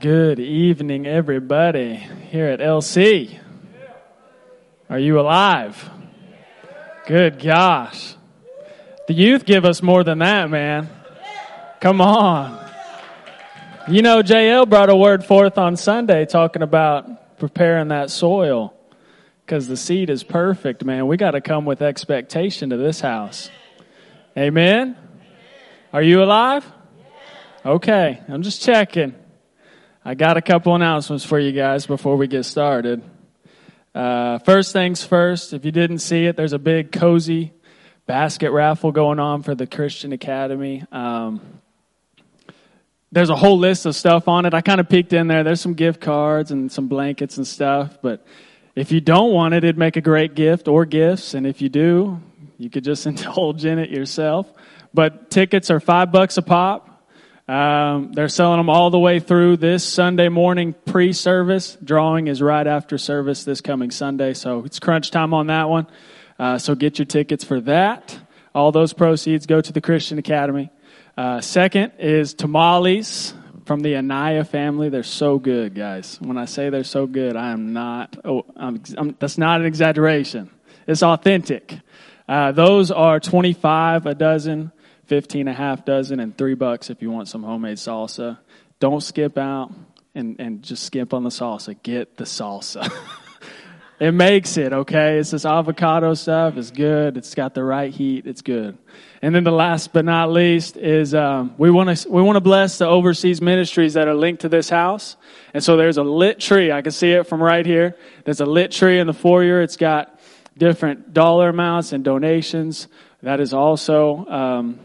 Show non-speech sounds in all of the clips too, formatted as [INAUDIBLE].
Good evening, everybody here at LC. Are you alive? Good gosh. The youth give us more than that, man. Come on. You know, JL brought a word forth on Sunday talking about preparing that soil because the seed is perfect, man. We got to come with expectation to this house. Amen. Are you alive? Okay, I'm just checking. I got a couple announcements for you guys before we get started. Uh, first things first, if you didn't see it, there's a big cozy basket raffle going on for the Christian Academy. Um, there's a whole list of stuff on it. I kind of peeked in there. There's some gift cards and some blankets and stuff, but if you don't want it, it'd make a great gift or gifts. And if you do, you could just [LAUGHS] indulge in it yourself. But tickets are five bucks a pop. Um, they're selling them all the way through this Sunday morning pre service. Drawing is right after service this coming Sunday, so it's crunch time on that one. Uh, so get your tickets for that. All those proceeds go to the Christian Academy. Uh, second is tamales from the Anaya family. They're so good, guys. When I say they're so good, I am not, oh, I'm, I'm, that's not an exaggeration. It's authentic. Uh, those are 25 a dozen, 15 a half dozen, and three bucks if you want some homemade salsa. Don't skip out and, and just skip on the salsa. Get the salsa. [LAUGHS] it makes it, okay? It's this avocado stuff. It's good. It's got the right heat. It's good. And then the last but not least is um, we want to we want to bless the overseas ministries that are linked to this house. And so there's a lit tree. I can see it from right here. There's a lit tree in the foyer. It's got different dollar amounts and donations. That is also um,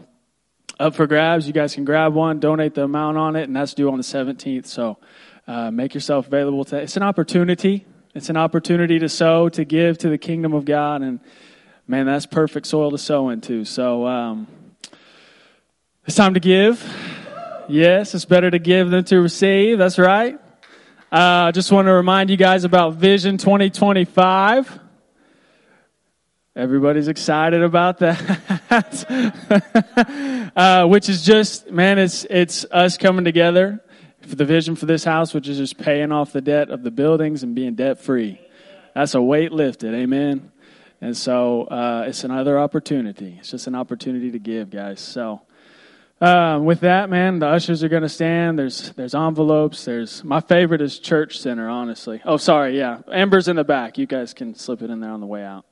up for grabs. You guys can grab one, donate the amount on it, and that's due on the 17th. So uh, make yourself available. To, it's an opportunity. It's an opportunity to sow, to give to the kingdom of God, and man, that's perfect soil to sow into. So um, it's time to give. Yes, it's better to give than to receive. That's right. I uh, just want to remind you guys about Vision 2025. Everybody's excited about that, [LAUGHS] [LAUGHS] uh, which is just man, it's it's us coming together for the vision for this house, which is just paying off the debt of the buildings and being debt free. That's a weight lifted, amen. And so uh, it's another opportunity. It's just an opportunity to give, guys. So uh, with that, man, the ushers are going to stand. There's there's envelopes. There's my favorite is church center. Honestly. Oh, sorry. Yeah, Amber's in the back. You guys can slip it in there on the way out.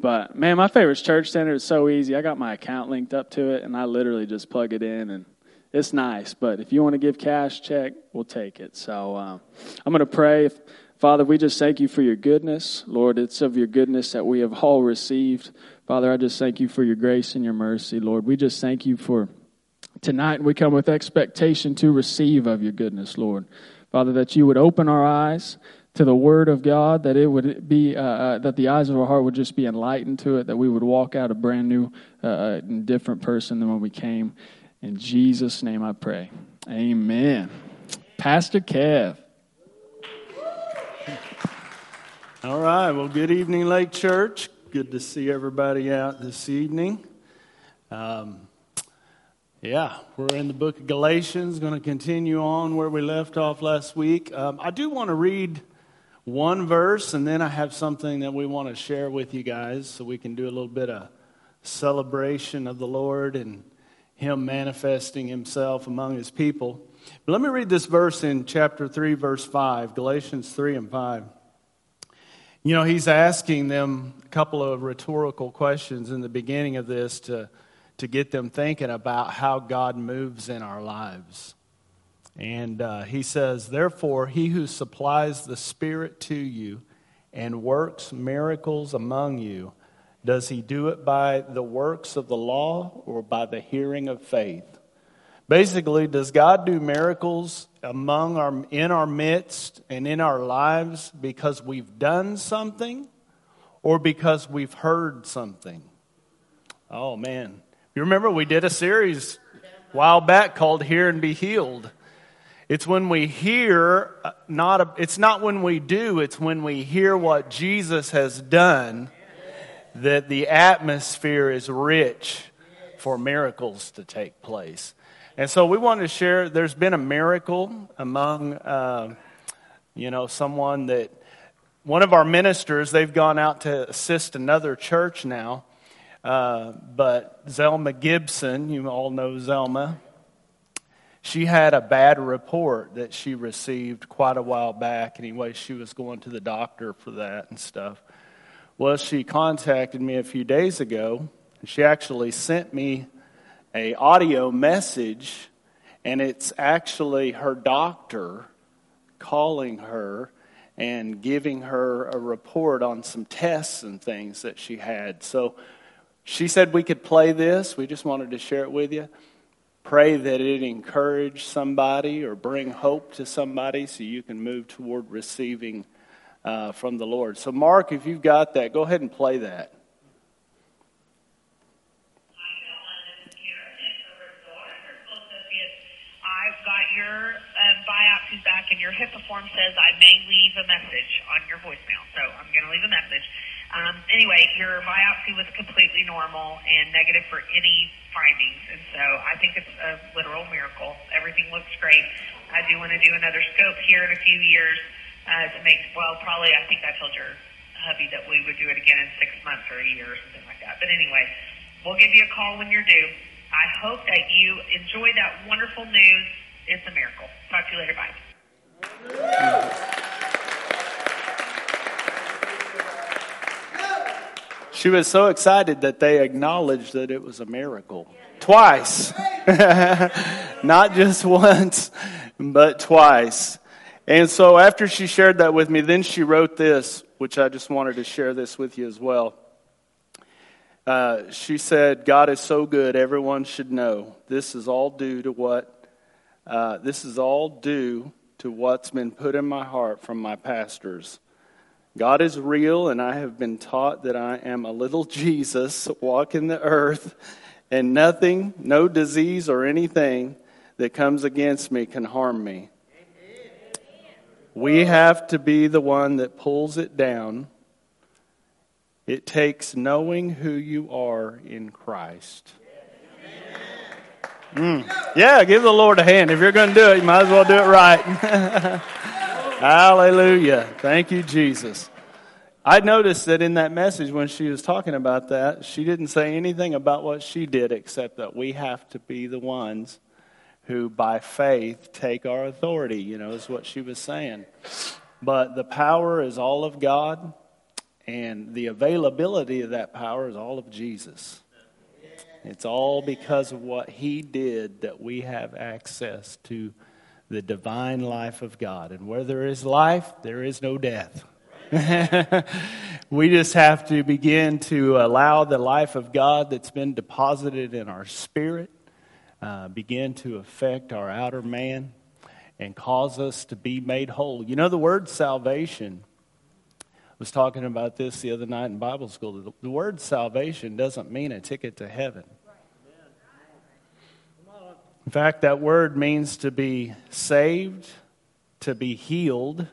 But man, my favorite is church center. It's so easy. I got my account linked up to it, and I literally just plug it in, and it's nice. But if you want to give cash, check, we'll take it. So uh, I'm going to pray. Father, we just thank you for your goodness. Lord, it's of your goodness that we have all received. Father, I just thank you for your grace and your mercy. Lord, we just thank you for tonight. We come with expectation to receive of your goodness, Lord. Father, that you would open our eyes to the Word of God, that it would be uh, uh, that the eyes of our heart would just be enlightened to it, that we would walk out a brand new, uh, uh different person than when we came. In Jesus' name, I pray. Amen. Pastor Kev. All right. Well, good evening, Lake Church. Good to see everybody out this evening. Um, yeah, we're in the book of Galatians, going to continue on where we left off last week. Um, I do want to read one verse, and then I have something that we want to share with you guys so we can do a little bit of celebration of the Lord and Him manifesting Himself among His people. But let me read this verse in chapter 3, verse 5, Galatians 3 and 5. You know, he's asking them a couple of rhetorical questions in the beginning of this to, to get them thinking about how God moves in our lives. And uh, he says, Therefore, he who supplies the Spirit to you and works miracles among you, does he do it by the works of the law or by the hearing of faith? Basically, does God do miracles among our, in our midst and in our lives because we've done something or because we've heard something? Oh, man. You remember we did a series a while back called Hear and Be Healed. It's when we hear, uh, not a, it's not when we do, it's when we hear what Jesus has done that the atmosphere is rich for miracles to take place. And so we want to share there's been a miracle among, uh, you know, someone that one of our ministers, they've gone out to assist another church now. Uh, but Zelma Gibson, you all know Zelma, she had a bad report that she received quite a while back. Anyway, she was going to the doctor for that and stuff. Well, she contacted me a few days ago. And she actually sent me a audio message, and it's actually her doctor calling her and giving her a report on some tests and things that she had. So she said we could play this. We just wanted to share it with you. Pray that it encourage somebody or bring hope to somebody so you can move toward receiving uh, from the Lord. So, Mark, if you've got that, go ahead and play that. I've got your um, back, and your HIPAA form says I may leave a message on your voicemail. So I'm going to leave a message. Um, anyway, your biopsy was completely normal and negative for any findings, and so I think it's a literal miracle. Everything looks great. I do want to do another scope here in a few years uh, to make. Well, probably I think I told your hubby that we would do it again in six months or a year or something like that. But anyway, we'll give you a call when you're due. I hope that you enjoy that wonderful news. It's a miracle. Talk to you later. Bye. She was so excited that they acknowledged that it was a miracle. Twice. [LAUGHS] Not just once, but twice. And so after she shared that with me, then she wrote this, which I just wanted to share this with you as well. Uh, she said, God is so good, everyone should know. This is all due to what, uh, this is all due to what's been put in my heart from my pastors. God is real, and I have been taught that I am a little [LAUGHS] Jesus walking the earth, and nothing, no disease or anything that comes against me can harm me. We have to be the one that pulls it down. It takes knowing who you are in Christ. Mm. Yeah, give the Lord a hand. If you're going to do it, you might as well do it right. [LAUGHS] Hallelujah. Thank you, Jesus. I noticed that in that message when she was talking about that, she didn't say anything about what she did except that we have to be the ones who, by faith, take our authority, you know, is what she was saying. But the power is all of God, and the availability of that power is all of Jesus. It's all because of what he did that we have access to the divine life of God. And where there is life, there is no death. [LAUGHS] we just have to begin to allow the life of God that's been deposited in our spirit uh, begin to affect our outer man and cause us to be made whole. You know, the word salvation, I was talking about this the other night in Bible school. The word salvation doesn't mean a ticket to heaven. In fact, that word means to be saved, to be healed,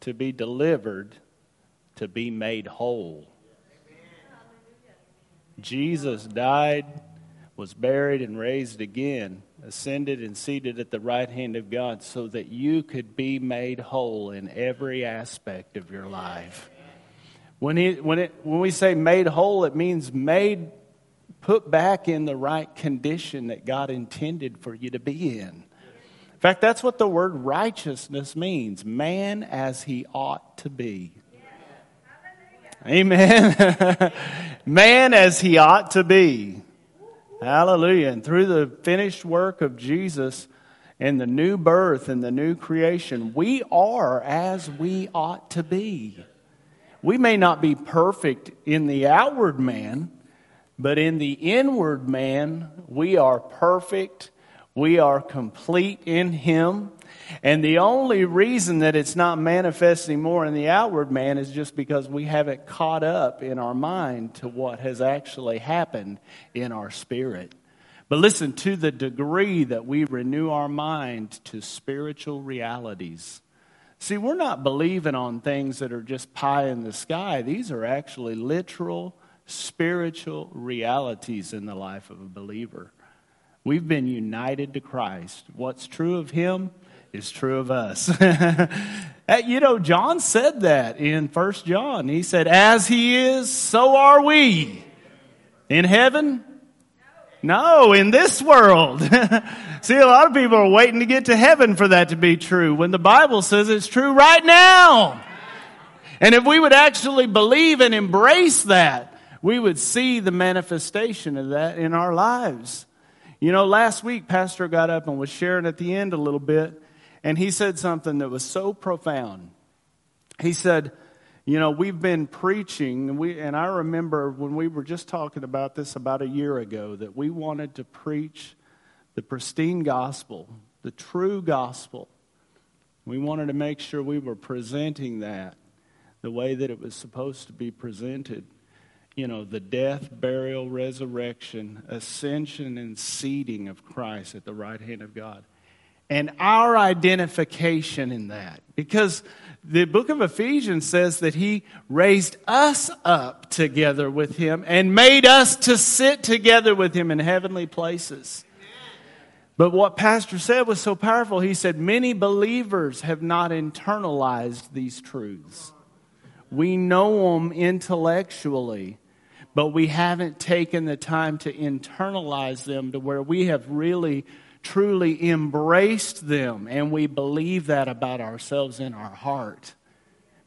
to be delivered, to be made whole. Jesus died, was buried, and raised again, ascended and seated at the right hand of God so that you could be made whole in every aspect of your life. When, he, when, it, when we say made whole, it means made put back in the right condition that God intended for you to be in. In fact, that's what the word righteousness means man as he ought to be. Amen. [LAUGHS] man as he ought to be. Hallelujah. And through the finished work of Jesus and the new birth and the new creation, we are as we ought to be. We may not be perfect in the outward man, but in the inward man, we are perfect. We are complete in Him. And the only reason that it's not manifesting more in the outward man is just because we haven't caught up in our mind to what has actually happened in our spirit. But listen, to the degree that we renew our mind to spiritual realities. See, we're not believing on things that are just pie in the sky. These are actually literal spiritual realities in the life of a believer. We've been united to Christ. What's true of him is true of us. [LAUGHS] you know, John said that in First John. He said, As he is, so are we. In heaven? No, in this world. [LAUGHS] See, a lot of people are waiting to get to heaven for that to be true when the Bible says it's true right now. And if we would actually believe and embrace that, we would see the manifestation of that in our lives. You know, last week, Pastor got up and was sharing at the end a little bit, and he said something that was so profound. He said, You know, we've been preaching, and, we, and I remember when we were just talking about this about a year ago, that we wanted to preach the pristine gospel, the true gospel. We wanted to make sure we were presenting that the way that it was supposed to be presented you know, the death, burial, resurrection, ascension, and seating of Christ at the right hand of God. And our identification in that. Because the book of Ephesians says that he raised us up together with him and made us to sit together with him in heavenly places. But what Pastor said was so powerful. He said, Many believers have not internalized these truths. We know them intellectually, but we haven't taken the time to internalize them to where we have really truly embraced them and we believe that about ourselves in our heart.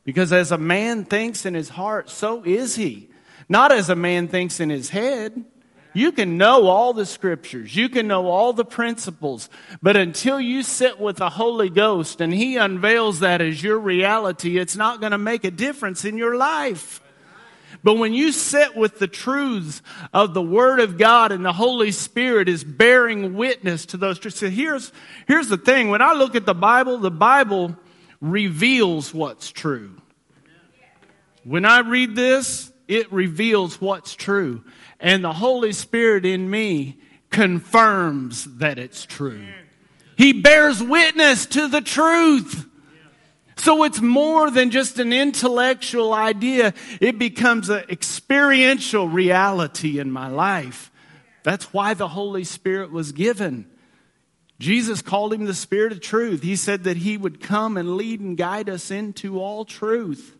Because as a man thinks in his heart, so is he. Not as a man thinks in his head. You can know all the scriptures, you can know all the principles, but until you sit with the Holy Ghost and He unveils that as your reality, it's not going to make a difference in your life. But when you sit with the truths of the Word of God and the Holy Spirit is bearing witness to those truths. So here's, here's the thing. When I look at the Bible, the Bible reveals what's true. When I read this, it reveals what's true. And the Holy Spirit in me confirms that it's true. He bears witness to the truth. So it's more than just an intellectual idea. It becomes an experiential reality in my life. That's why the Holy Spirit was given. Jesus called him the Spirit of truth. He said that he would come and lead and guide us into all truth.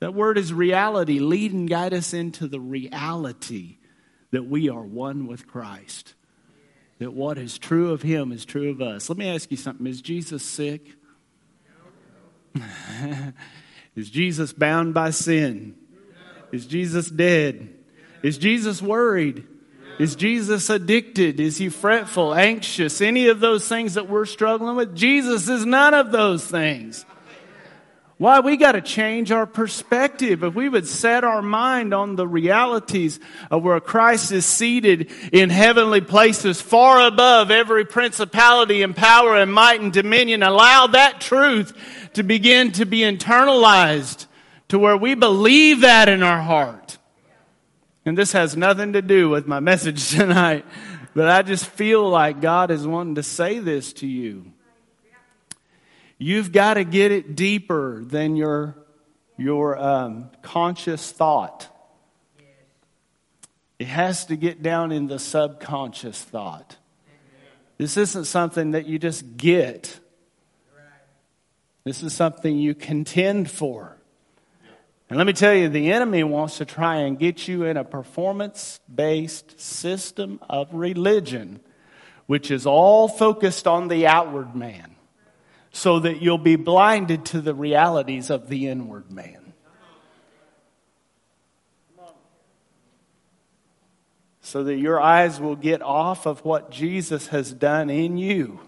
That word is reality. Lead and guide us into the reality that we are one with Christ. That what is true of him is true of us. Let me ask you something. Is Jesus sick? [LAUGHS] Is Jesus bound by sin? Is Jesus dead? Is Jesus worried? Is Jesus addicted? Is he fretful, anxious? Any of those things that we're struggling with? Jesus is none of those things. Why? We got to change our perspective. If we would set our mind on the realities of where Christ is seated in heavenly places far above every principality and power and might and dominion, allow that truth to begin to be internalized to where we believe that in our heart. And this has nothing to do with my message [LAUGHS] tonight, but I just feel like God is wanting to say this to you. You've got to get it deeper than your, your um, conscious thought. It has to get down in the subconscious thought. This isn't something that you just get. This is something you contend for. And let me tell you, the enemy wants to try and get you in a performance based system of religion, which is all focused on the outward man so that you'll be blinded to the realities of the inward man. So that your eyes will get off of what Jesus has done in you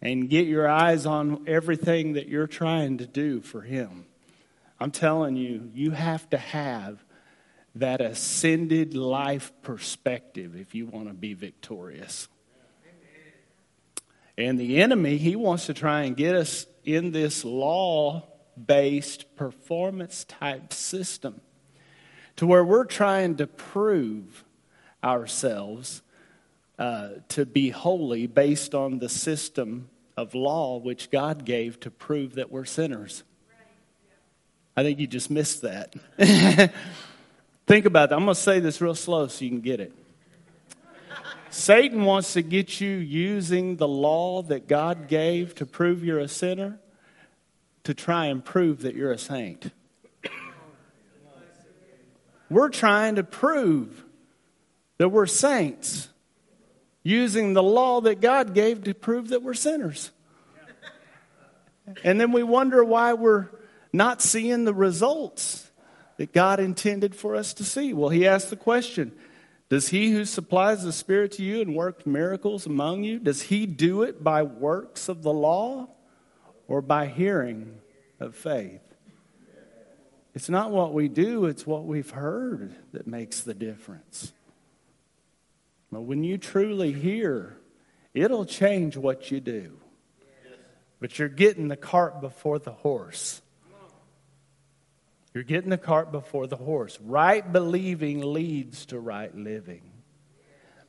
and get your eyes on everything that you're trying to do for Him. I'm telling you, you have to have that ascended life perspective if you want to be victorious. And the enemy, he wants to try and get us in this law based performance type system to where we're trying to prove ourselves uh, to be holy based on the system of law which God gave to prove that we're sinners. I think you just missed that. [LAUGHS] Think about that. I'm going to say this real slow so you can get it. Satan wants to get you using the law that God gave to prove you're a sinner to try and prove that you're a saint. We're trying to prove that we're saints using the law that God gave to prove that we're sinners. And then we wonder why we're not seeing the results that God intended for us to see. Well, he asked the question Does he who supplies the Spirit to you and works miracles among you, does he do it by works of the law or by hearing of faith? It's not what we do, it's what we've heard that makes the difference. But when you truly hear, it'll change what you do. But you're getting the cart before the horse. You're getting the cart before the horse. Right believing leads to right living.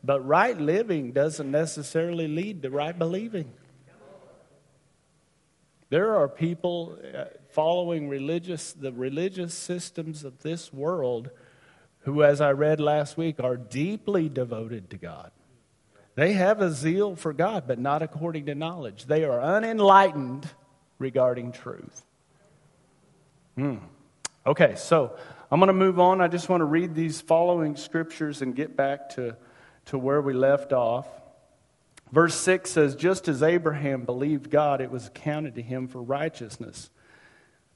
But right living doesn't necessarily lead to right believing. There are people uh, following religious the religious systems of this world who as I read last week are deeply devoted to God. They have a zeal for God but not according to knowledge. They are unenlightened regarding truth. Hmm. Okay, so I'm going to move on. I just want to read these following scriptures and get back to, to where we left off. Verse 6 says, Just as Abraham believed God, it was accounted to him for righteousness.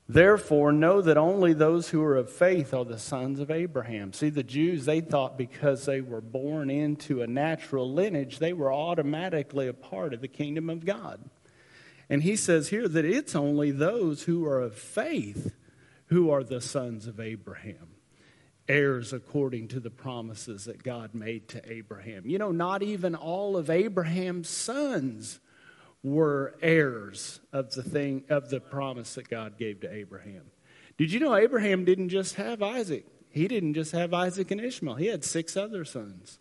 Therefore, know that only those who are of faith are the sons of Abraham. See, the Jews, they thought because they were born into a natural lineage, they were automatically a part of the kingdom of God. And he says here that it's only those who are of faith who are the sons of Abraham heirs according to the promises that God made to Abraham. You know, not even all of Abraham's sons were heirs of the thing of the promise that God gave to Abraham. Did you know Abraham didn't just have Isaac? He didn't just have Isaac and Ishmael. He had six other sons.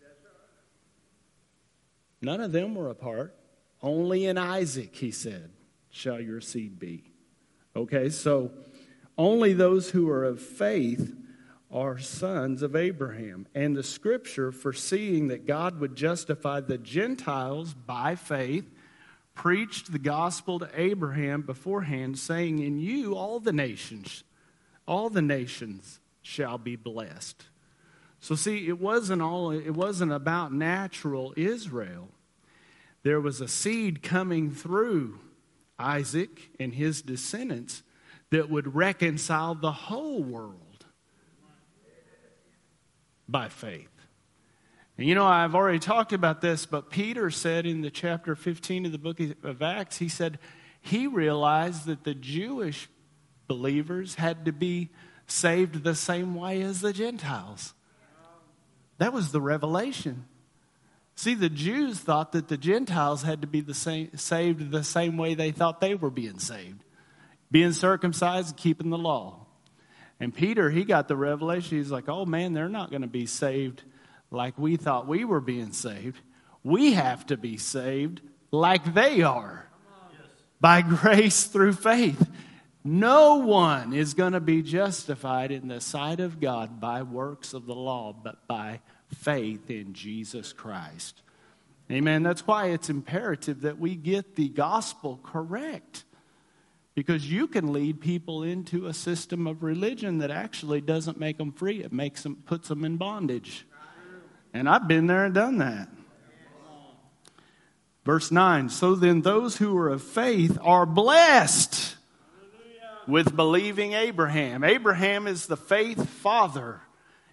None of them were a part. Only in Isaac, he said, shall your seed be. Okay, so only those who are of faith are sons of Abraham. And the scripture, foreseeing that God would justify the Gentiles by faith, preached the gospel to Abraham beforehand, saying, In you all the nations, all the nations shall be blessed. So see, it wasn't all it wasn't about natural Israel. There was a seed coming through Isaac and his descendants that would reconcile the whole world by faith. And you know, I've already talked about this, but Peter said in the chapter 15 of the book of Acts, he said he realized that the Jewish believers had to be saved the same way as the Gentiles. That was the revelation. See, the Jews thought that the Gentiles had to be the same, saved the same way they thought they were being saved being circumcised and keeping the law. And Peter, he got the revelation. He's like, oh man, they're not going to be saved like we thought we were being saved. We have to be saved like they are by grace through faith. No one is going to be justified in the sight of God by works of the law, but by faith in Jesus Christ. Amen. That's why it's imperative that we get the gospel correct. Because you can lead people into a system of religion that actually doesn't make them free, it makes them, puts them in bondage. And I've been there and done that. Verse 9 So then, those who are of faith are blessed with believing Abraham. Abraham is the faith father,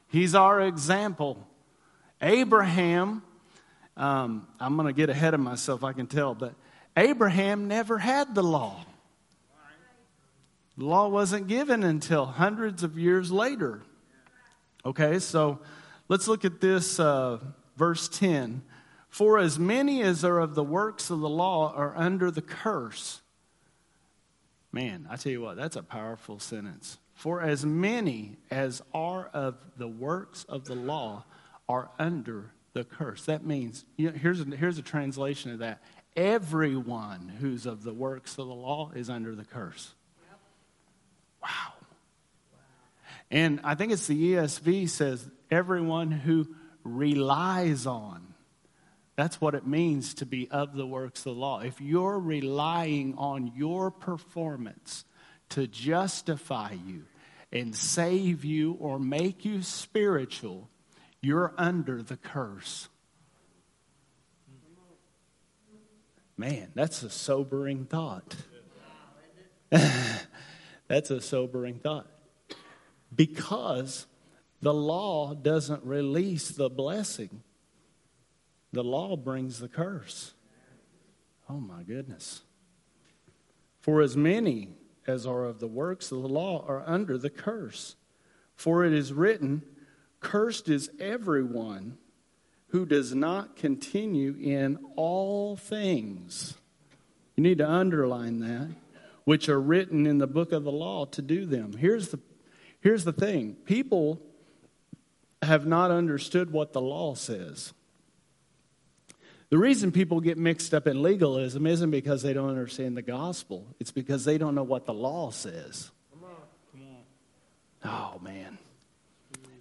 he's our example. Abraham, um, I'm going to get ahead of myself, I can tell, but Abraham never had the law. The law wasn't given until hundreds of years later. Okay, so let's look at this uh, verse 10. For as many as are of the works of the law are under the curse. Man, I tell you what, that's a powerful sentence. For as many as are of the works of the law are under the curse. That means, you know, here's, a, here's a translation of that. Everyone who's of the works of the law is under the curse. Wow. And I think it's the ESV says everyone who relies on. That's what it means to be of the works of the law. If you're relying on your performance to justify you and save you or make you spiritual, you're under the curse. Man, that's a sobering thought. [LAUGHS] that's a sobering thought. Because the law doesn't release the blessing the law brings the curse. Oh my goodness. For as many as are of the works of the law are under the curse. For it is written, Cursed is everyone who does not continue in all things. You need to underline that, which are written in the book of the law to do them. Here's the, here's the thing people have not understood what the law says. The reason people get mixed up in legalism isn't because they don't understand the gospel, it's because they don't know what the law says. Come on. Come on. Oh, man.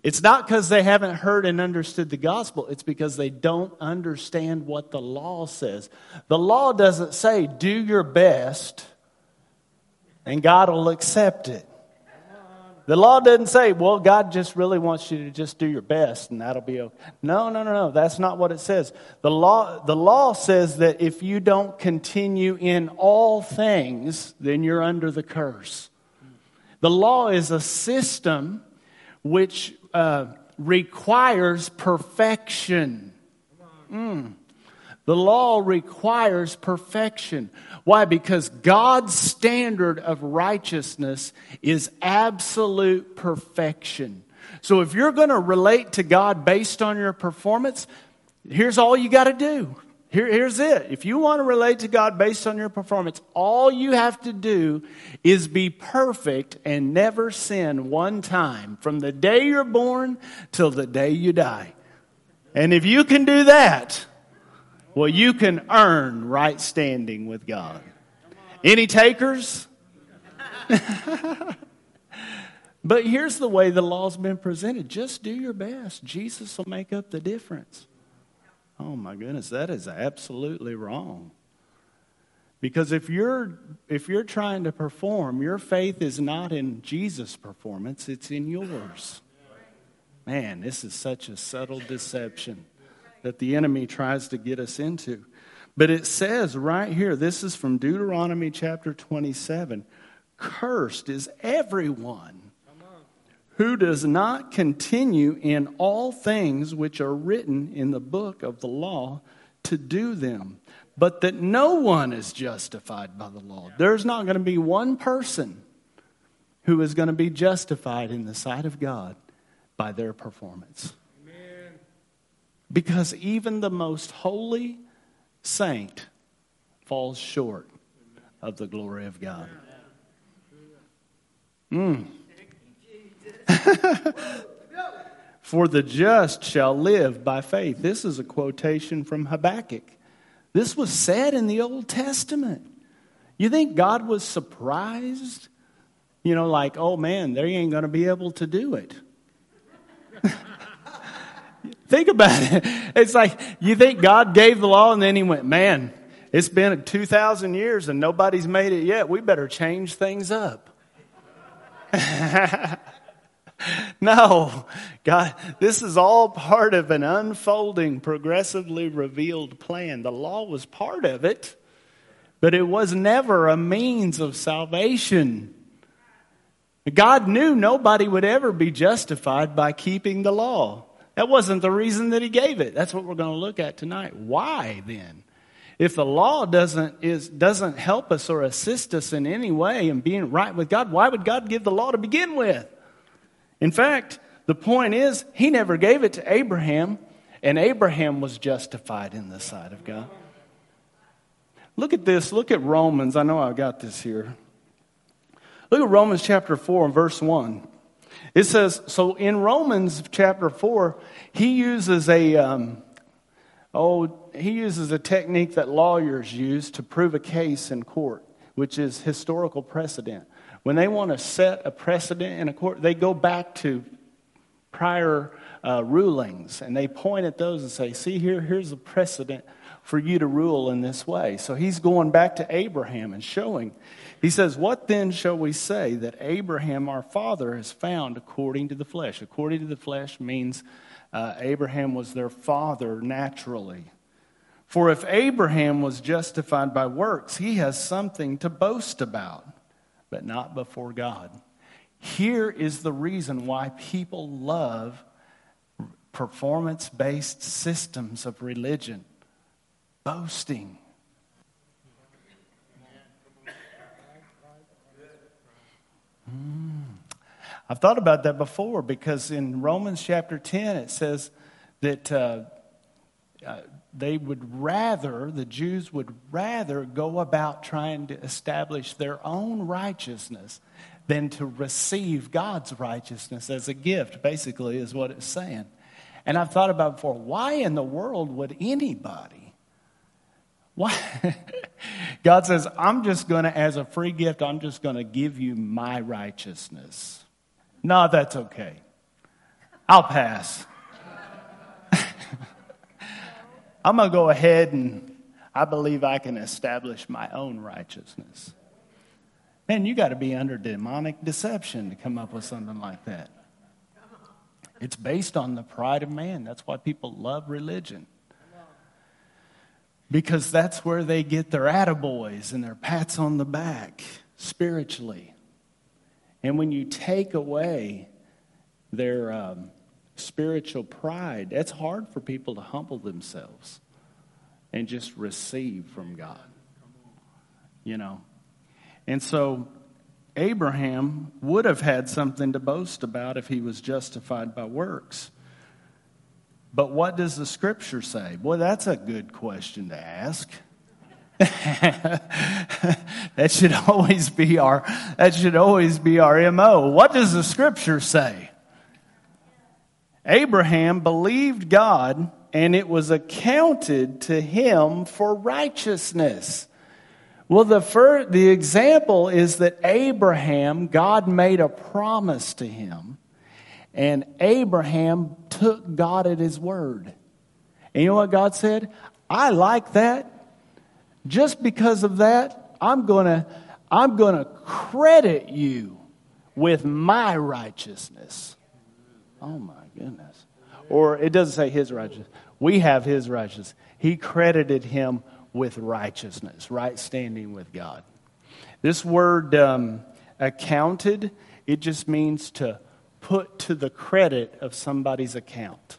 It's not because they haven't heard and understood the gospel. It's because they don't understand what the law says. The law doesn't say, do your best and God will accept it. The law doesn't say, well, God just really wants you to just do your best and that'll be okay. No, no, no, no. That's not what it says. The law, the law says that if you don't continue in all things, then you're under the curse. The law is a system which uh, requires perfection. Mm. The law requires perfection. Why? Because God's standard of righteousness is absolute perfection. So if you're going to relate to God based on your performance, here's all you got to do. Here, here's it. If you want to relate to God based on your performance, all you have to do is be perfect and never sin one time from the day you're born till the day you die. And if you can do that, well, you can earn right standing with God. Any takers? [LAUGHS] but here's the way the law's been presented just do your best. Jesus will make up the difference. Oh my goodness, that is absolutely wrong. Because if you're if you're trying to perform, your faith is not in Jesus' performance, it's in yours. Man, this is such a subtle deception that the enemy tries to get us into. But it says right here, this is from Deuteronomy chapter 27 Cursed is everyone who does not continue in all things which are written in the book of the law to do them, but that no one is justified by the law. There's not going to be one person who is going to be justified in the sight of God by their performance. Because even the most holy saint falls short of the glory of God. Mm. [LAUGHS] For the just shall live by faith. This is a quotation from Habakkuk. This was said in the Old Testament. You think God was surprised? You know, like, oh man, they ain't going to be able to do it. [LAUGHS] Think about it. [LAUGHS] It's like you think God gave the law and then he went, man, it's been 2,000 years and nobody's made it yet. We better change things up. [LAUGHS] no, God, this is all part of an unfolding, progressively revealed plan. The law was part of it, but it was never a means of salvation. God knew nobody would ever be justified by keeping the law. That wasn't the reason that he gave it. That's what we're going to look at tonight. Why then? If the law doesn't, is, doesn't help us or assist us in any way in being right with God, why would God give the law to begin with? In fact, the point is, he never gave it to Abraham, and Abraham was justified in the sight of God. Look at this. Look at Romans. I know I've got this here. Look at Romans chapter 4 and verse 1. It says, so in Romans chapter 4, he uses a, um, oh, he uses a technique that lawyers use to prove a case in court, which is historical precedent. When they want to set a precedent in a court, they go back to prior uh, rulings and they point at those and say, See, here, here's a precedent for you to rule in this way. So he's going back to Abraham and showing. He says, What then shall we say that Abraham our father has found according to the flesh? According to the flesh means uh, Abraham was their father naturally. For if Abraham was justified by works, he has something to boast about, but not before God. Here is the reason why people love performance based systems of religion boasting. Mm. I've thought about that before because in Romans chapter 10 it says that uh, uh, they would rather, the Jews would rather go about trying to establish their own righteousness than to receive God's righteousness as a gift, basically, is what it's saying. And I've thought about before why in the world would anybody why? [LAUGHS] God says, I'm just going to, as a free gift, I'm just going to give you my righteousness. No, that's okay. I'll pass. [LAUGHS] I'm going to go ahead and I believe I can establish my own righteousness. Man, you got to be under demonic deception to come up with something like that. It's based on the pride of man. That's why people love religion because that's where they get their attaboys and their pats on the back spiritually. And when you take away their um, spiritual pride, it's hard for people to humble themselves and just receive from God. You know? And so Abraham would have had something to boast about if he was justified by works. But what does the scripture say? Boy, that's a good question to ask. [LAUGHS] that should always be our that should always be our MO. What does the scripture say? Abraham believed God and it was accounted to him for righteousness. Well, the first, the example is that Abraham, God made a promise to him and Abraham took God at his word. And you know what God said? I like that. Just because of that, I'm going to I'm going to credit you with my righteousness. Oh my goodness. Or it doesn't say his righteousness. We have his righteousness. He credited him with righteousness, right standing with God. This word um, accounted, it just means to put to the credit of somebody's account.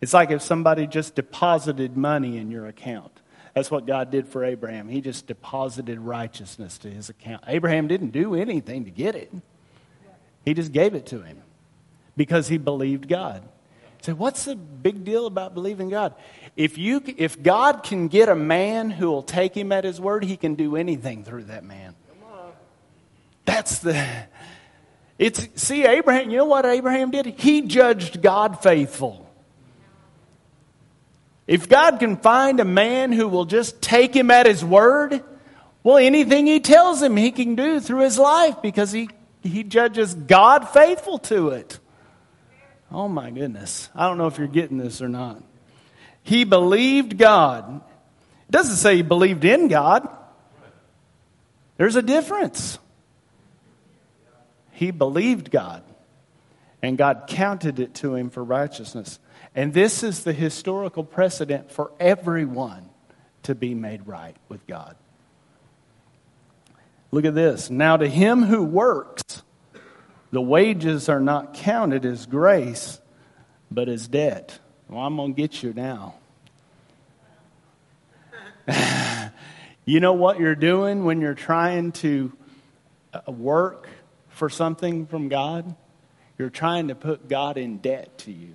It's like if somebody just deposited money in your account. That's what God did for Abraham. He just deposited righteousness to his account. Abraham didn't do anything to get it, he just gave it to him because he believed God. So, what's the big deal about believing God? If, you, if God can get a man who will take him at his word, he can do anything through that man. That's the, it's, see, Abraham, you know what Abraham did? He judged God faithful. If God can find a man who will just take him at his word, well, anything he tells him, he can do through his life because he, he judges God faithful to it. Oh, my goodness. I don't know if you're getting this or not. He believed God. It doesn't say he believed in God, there's a difference. He believed God, and God counted it to him for righteousness. And this is the historical precedent for everyone to be made right with God. Look at this. Now, to him who works, the wages are not counted as grace, but as debt. Well, I'm going to get you now. [LAUGHS] you know what you're doing when you're trying to uh, work for something from God, you're trying to put God in debt to you.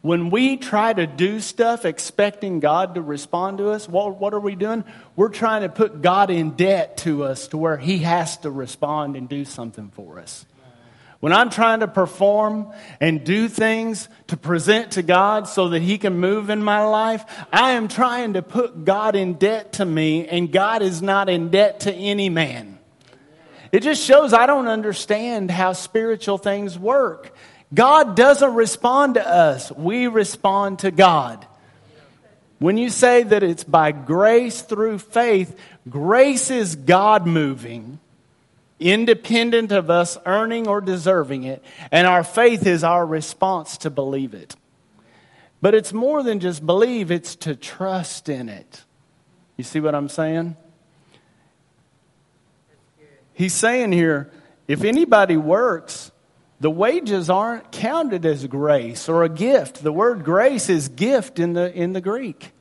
When we try to do stuff expecting God to respond to us, what, what are we doing? We're trying to put God in debt to us to where He has to respond and do something for us. When I'm trying to perform and do things to present to God so that He can move in my life, I am trying to put God in debt to me, and God is not in debt to any man. It just shows I don't understand how spiritual things work. God doesn't respond to us, we respond to God. When you say that it's by grace through faith, grace is God moving independent of us earning or deserving it, and our faith is our response to believe it. But it's more than just believe, it's to trust in it. You see what I'm saying? He's saying here if anybody works, the wages aren't counted as grace or a gift. The word grace is gift in the, in the Greek.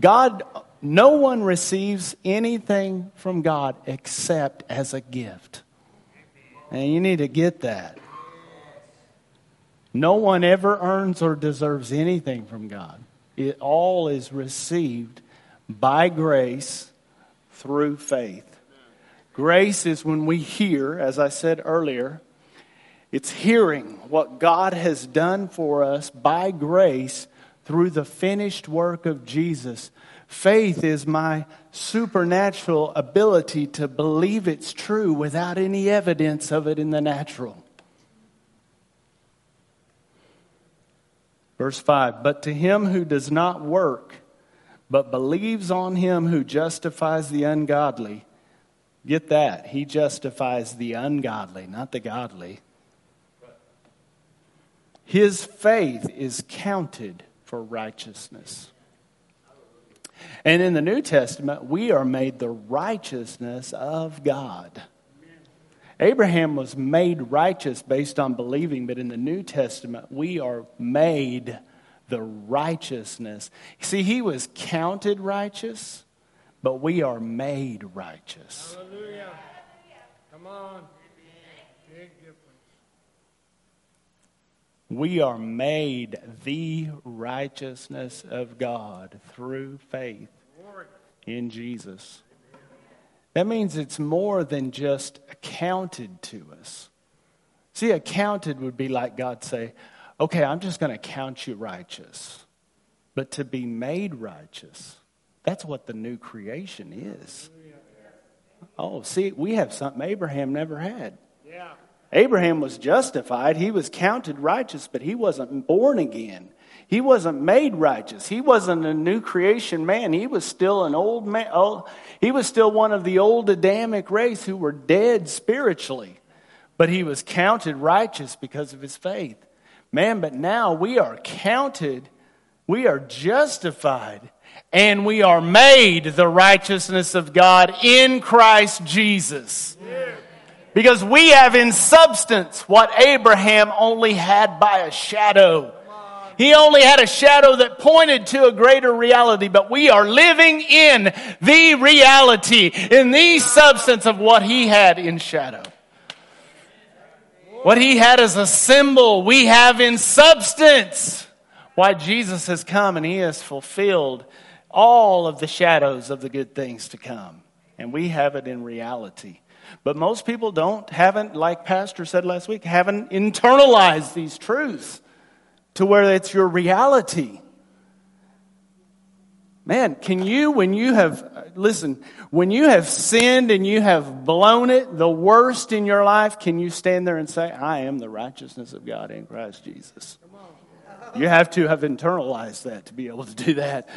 God no one receives anything from God except as a gift. And you need to get that. No one ever earns or deserves anything from God. It all is received by grace through faith. Grace is when we hear, as I said earlier, it's hearing what God has done for us by grace through the finished work of Jesus Faith is my supernatural ability to believe it's true without any evidence of it in the natural. Verse 5 But to him who does not work, but believes on him who justifies the ungodly, get that, he justifies the ungodly, not the godly. His faith is counted for righteousness. And in the New Testament, we are made the righteousness of God. Abraham was made righteous based on believing, but in the New Testament, we are made the righteousness. See, he was counted righteous, but we are made righteous. Hallelujah. Come on. We are made the righteousness of God through faith in Jesus. That means it's more than just accounted to us. See, accounted would be like God say, okay, I'm just going to count you righteous. But to be made righteous, that's what the new creation is. Oh, see, we have something Abraham never had. Yeah. Abraham was justified. He was counted righteous, but he wasn't born again. He wasn't made righteous. He wasn't a new creation man. He was still an old man. Oh, he was still one of the old Adamic race who were dead spiritually. But he was counted righteous because of his faith. Man, but now we are counted, we are justified, and we are made the righteousness of God in Christ Jesus. Yeah. Because we have in substance what Abraham only had by a shadow. He only had a shadow that pointed to a greater reality, but we are living in the reality, in the substance of what he had in shadow. What he had as a symbol, we have in substance. Why Jesus has come and he has fulfilled all of the shadows of the good things to come. And we have it in reality. But most people don't, haven't, like Pastor said last week, haven't internalized these truths to where it's your reality. Man, can you, when you have, listen, when you have sinned and you have blown it, the worst in your life, can you stand there and say, I am the righteousness of God in Christ Jesus? You have to have internalized that to be able to do that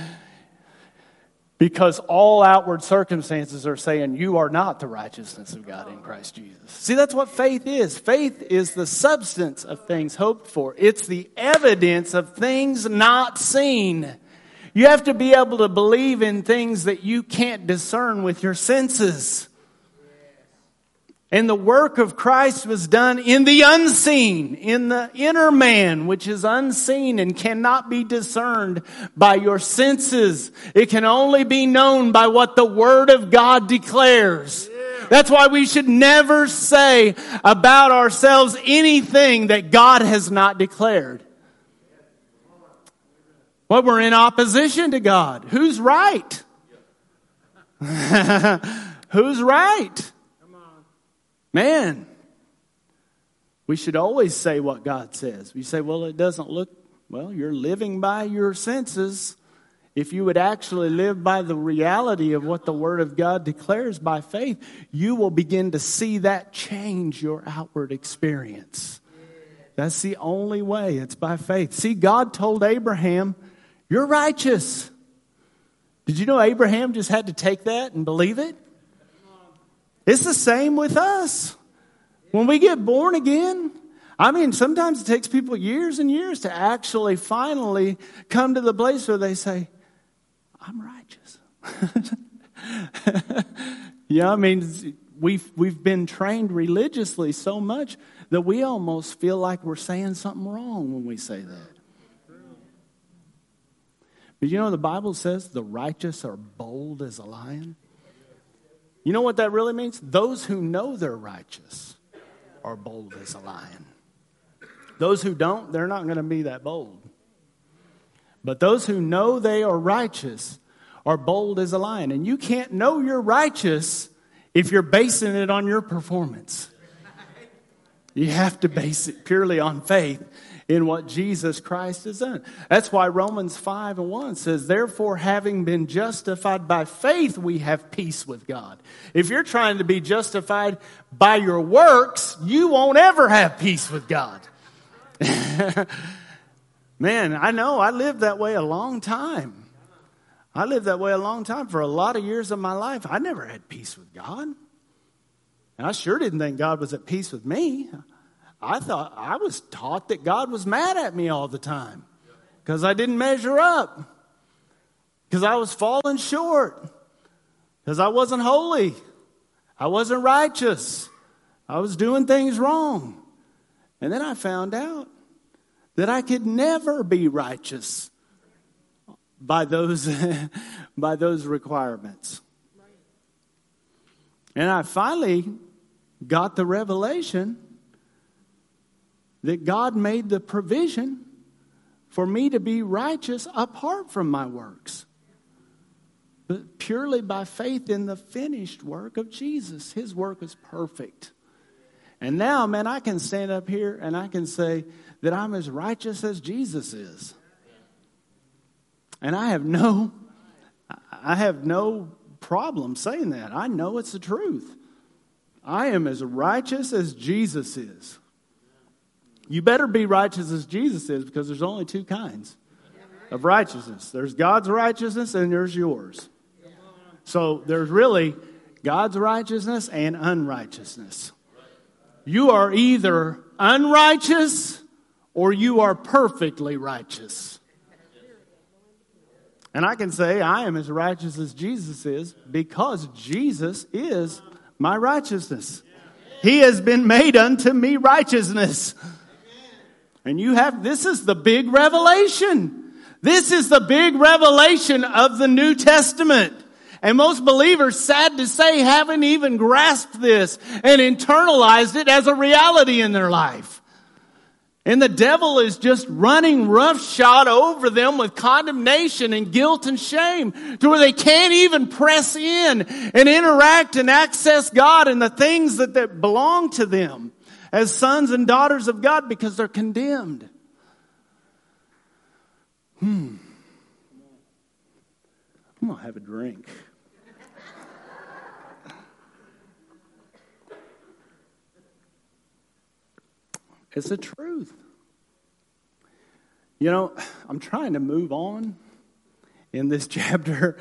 because all outward circumstances are saying you are not the righteousness of God in Christ Jesus. See, that's what faith is. Faith is the substance of things hoped for, it's the evidence of things not seen. You have to be able to believe in things that you can't discern with your senses. And the work of Christ was done in the unseen, in the inner man, which is unseen and cannot be discerned by your senses. It can only be known by what the Word of God declares. That's why we should never say about ourselves anything that God has not declared. Well, we're in opposition to God. Who's right? [LAUGHS] Who's right? Man, We should always say what God says. We say, well, it doesn't look, well, you're living by your senses. If you would actually live by the reality of what the Word of God declares by faith, you will begin to see that change your outward experience. That's the only way. It's by faith. See, God told Abraham, You're righteous. Did you know Abraham just had to take that and believe it? It's the same with us. When we get born again, I mean, sometimes it takes people years and years to actually finally come to the place where they say, I'm righteous. [LAUGHS] yeah, I mean, we've, we've been trained religiously so much that we almost feel like we're saying something wrong when we say that. But you know, the Bible says the righteous are bold as a lion. You know what that really means? Those who know they're righteous are bold as a lion. Those who don't, they're not going to be that bold. But those who know they are righteous are bold as a lion. And you can't know you're righteous if you're basing it on your performance. You have to base it purely on faith in what Jesus Christ has done. That's why Romans 5 and 1 says, Therefore, having been justified by faith, we have peace with God. If you're trying to be justified by your works, you won't ever have peace with God. [LAUGHS] Man, I know I lived that way a long time. I lived that way a long time. For a lot of years of my life, I never had peace with God. And I sure didn't think God was at peace with me. I thought I was taught that God was mad at me all the time because I didn't measure up, because I was falling short, because I wasn't holy, I wasn't righteous, I was doing things wrong. And then I found out that I could never be righteous by those, [LAUGHS] by those requirements. And I finally got the revelation that God made the provision for me to be righteous apart from my works, but purely by faith in the finished work of Jesus. His work is perfect. And now, man, I can stand up here and I can say that I'm as righteous as Jesus is. And I have no I have no problem saying that. I know it's the truth. I am as righteous as Jesus is. You better be righteous as Jesus is because there's only two kinds of righteousness there's God's righteousness and there's yours. So there's really God's righteousness and unrighteousness. You are either unrighteous or you are perfectly righteous. And I can say I am as righteous as Jesus is because Jesus is my righteousness. He has been made unto me righteousness. And you have, this is the big revelation. This is the big revelation of the New Testament. And most believers, sad to say, haven't even grasped this and internalized it as a reality in their life. And the devil is just running roughshod over them with condemnation and guilt and shame to where they can't even press in and interact and access God and the things that, that belong to them as sons and daughters of God because they're condemned. Hmm. I'm going to have a drink. It's the truth. You know, I'm trying to move on in this [LAUGHS] chapter,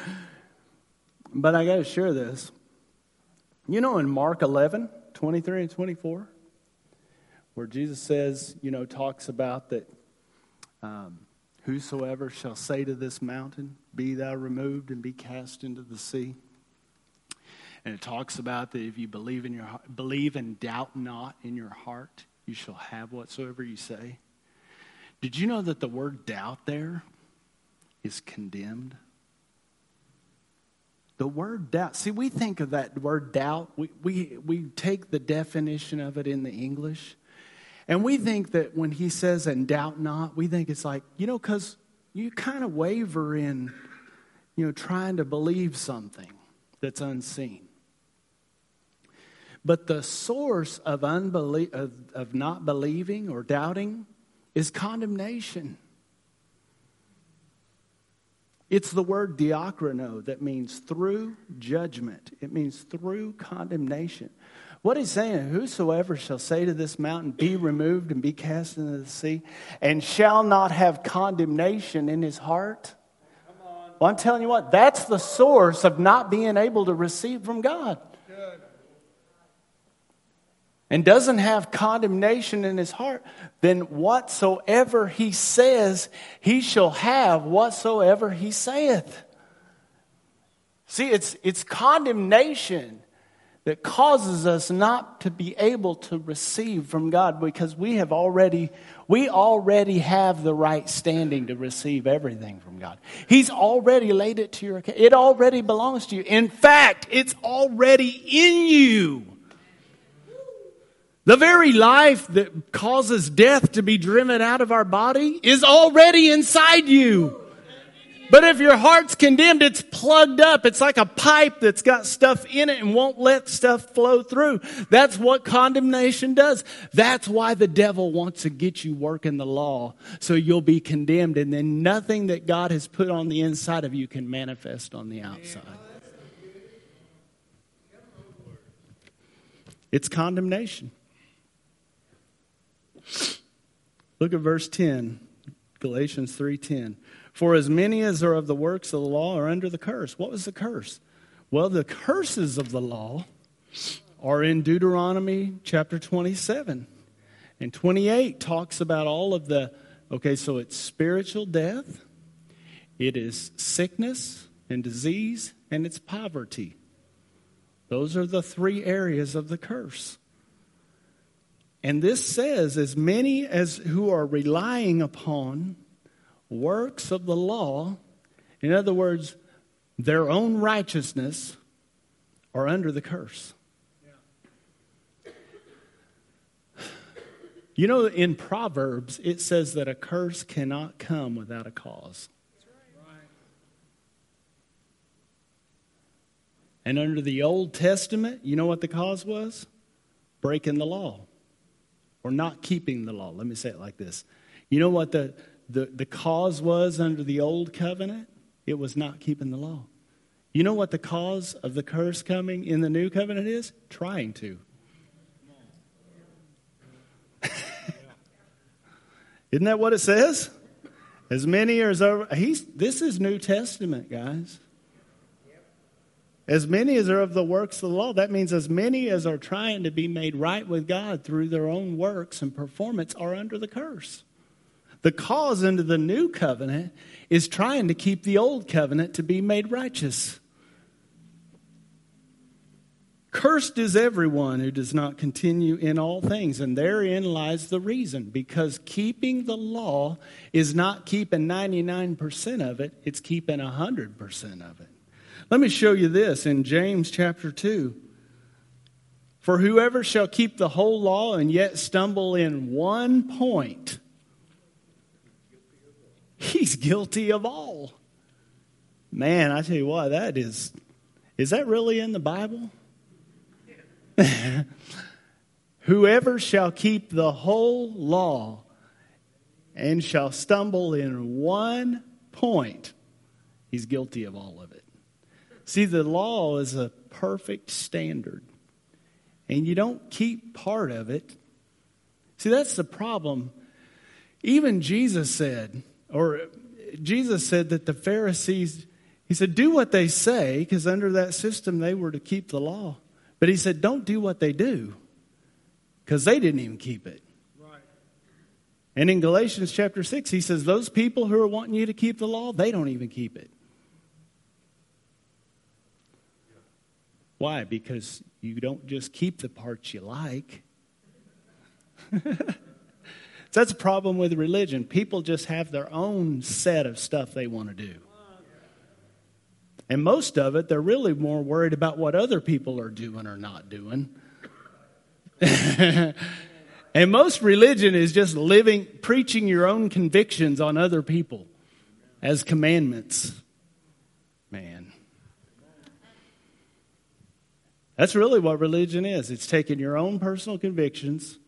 but I got to share this. You know, in Mark 11, 23 and 24, where Jesus says, you know, talks about that um, whosoever shall say to this mountain, Be thou removed and be cast into the sea. And it talks about that if you believe in your believe and doubt not in your heart, you shall have whatsoever you say. Did you know that the word doubt there is condemned? The word doubt, see, we think of that word doubt, we, we, we take the definition of it in the English, and we think that when he says, and doubt not, we think it's like, you know, because you kind of waver in, you know, trying to believe something that's unseen. But the source of, unbelie- of, of not believing or doubting is condemnation. It's the word diakrino that means through judgment. It means through condemnation. What he's saying, whosoever shall say to this mountain, be removed and be cast into the sea, and shall not have condemnation in his heart. Well, I'm telling you what, that's the source of not being able to receive from God and doesn't have condemnation in his heart, then whatsoever he says, he shall have whatsoever he saith. See, it's, it's condemnation that causes us not to be able to receive from God because we have already we already have the right standing to receive everything from God. He's already laid it to your account. It already belongs to you. In fact, it's already in you. The very life that causes death to be driven out of our body is already inside you. But if your heart's condemned, it's plugged up. It's like a pipe that's got stuff in it and won't let stuff flow through. That's what condemnation does. That's why the devil wants to get you working the law so you'll be condemned and then nothing that God has put on the inside of you can manifest on the outside. It's condemnation. Look at verse 10, Galatians 3:10. For as many as are of the works of the law are under the curse. What was the curse? Well, the curses of the law are in Deuteronomy chapter 27. And 28 talks about all of the, okay, so it's spiritual death, it is sickness and disease, and it's poverty. Those are the three areas of the curse. And this says, as many as who are relying upon works of the law, in other words, their own righteousness, are under the curse. You know, in Proverbs, it says that a curse cannot come without a cause. And under the Old Testament, you know what the cause was? Breaking the law or not keeping the law. Let me say it like this. You know what the, the, the cause was under the old covenant? It was not keeping the law. You know what the cause of the curse coming in the new covenant is? Trying to. [LAUGHS] Isn't that what it says? As many as over. He's, this is New Testament, guys. As many as are of the works of the law, that means as many as are trying to be made right with God through their own works and performance are under the curse. The cause under the new covenant is trying to keep the old covenant to be made righteous. Cursed is everyone who does not continue in all things, and therein lies the reason. Because keeping the law is not keeping 99% of it, it's keeping 100% of it. Let me show you this in James chapter 2. For whoever shall keep the whole law and yet stumble in one point, he's guilty of all. Man, I tell you what, that is, is that really in the Bible? [LAUGHS] Whoever shall keep the whole law and shall stumble in one point, he's guilty of all of it. See, the law is a perfect standard, and you don't keep part of it. See, that's the problem. Even Jesus said, or Jesus said that the Pharisees, he said, do what they say, because under that system they were to keep the law. But he said, don't do what they do, because they didn't even keep it. Right. And in Galatians chapter 6, he says, those people who are wanting you to keep the law, they don't even keep it. Why? Because you don't just keep the parts you like. [LAUGHS] That's a problem with religion. People just have their own set of stuff they want to do. And most of it, they're really more worried about what other people are doing or not doing. [LAUGHS] and most religion is just living, preaching your own convictions on other people as commandments. Man. That's really what religion is. It's taking your own personal convictions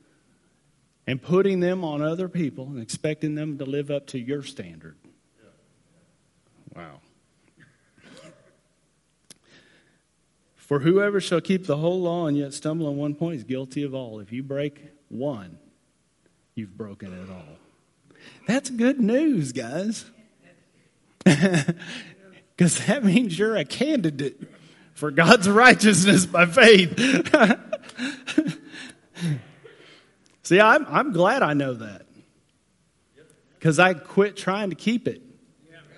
and putting them on other people and expecting them to live up to your standard. Wow. For whoever shall keep the whole law and yet stumble on one point is guilty of all. If you break one, you've broken it all. That's good news, guys. [LAUGHS] Because that means you're a candidate for God's [LAUGHS] righteousness by faith. [LAUGHS] See, I'm, I'm glad I know that. Because I quit trying to keep it.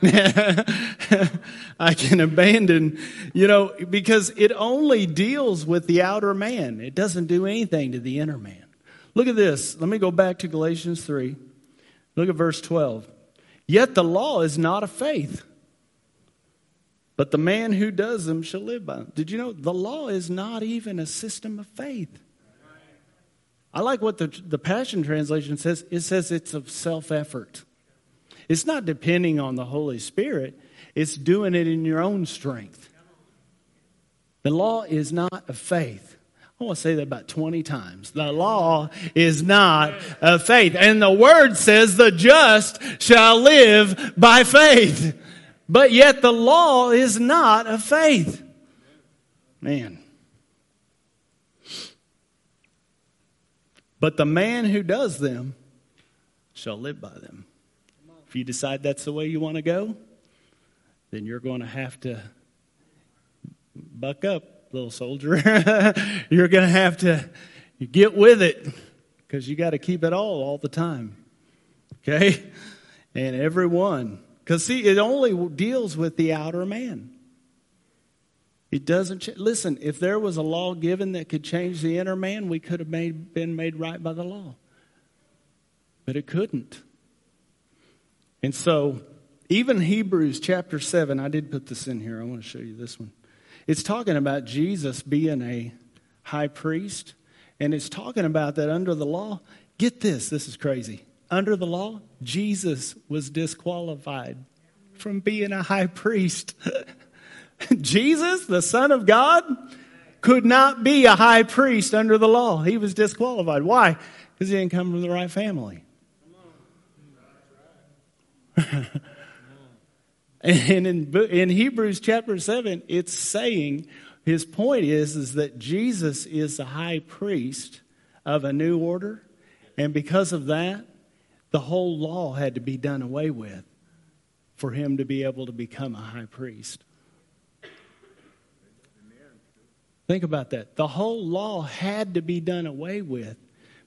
[LAUGHS] I can abandon, you know, because it only deals with the outer man. It doesn't do anything to the inner man. Look at this. Let me go back to Galatians 3. Look at verse 12. Yet the law is not of faith, but the man who does them shall live by them. Did you know the law is not even a system of faith? I like what the, the Passion Translation says. It says it's of self effort. It's not depending on the Holy Spirit, it's doing it in your own strength. The law is not of faith. I want to say that about 20 times. The law is not of faith. And the word says the just shall live by faith. But yet the law is not of faith. Man. But the man who does them shall live by them. If you decide that's the way you want to go, then you're going to have to buck up, little soldier. [LAUGHS] you're going to have to get with it because you got to keep it all all the time. Okay? And everyone. Because, see, it only deals with the outer man. It doesn't. Ch- Listen, if there was a law given that could change the inner man, we could have made, been made right by the law. But it couldn't. And so, even Hebrews chapter 7, I did put this in here. I want to show you this one. It's talking about Jesus being a high priest, and it's talking about that under the law. Get this, this is crazy. Under the law, Jesus was disqualified from being a high priest. [LAUGHS] [LAUGHS] Jesus, the Son of God, could not be a high priest under the law. He was disqualified. Why? Because he didn't come from the right family. [LAUGHS] and in, in Hebrews chapter 7, it's saying, his point is, is that Jesus is the high priest of a new order. And because of that, the whole law had to be done away with for him to be able to become a high priest. Think about that. The whole law had to be done away with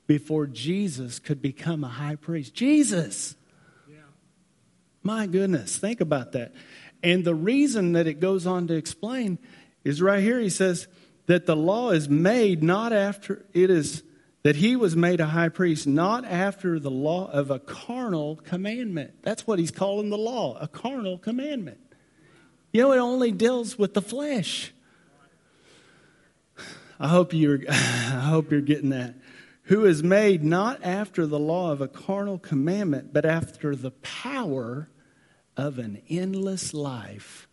before Jesus could become a high priest. Jesus! My goodness, think about that. And the reason that it goes on to explain is right here. He says that the law is made not after, it is that he was made a high priest not after the law of a carnal commandment. That's what he's calling the law, a carnal commandment. You know, it only deals with the flesh. I hope you're, [LAUGHS] I hope you're getting that. Who is made not after the law of a carnal commandment, but after the power of an endless life.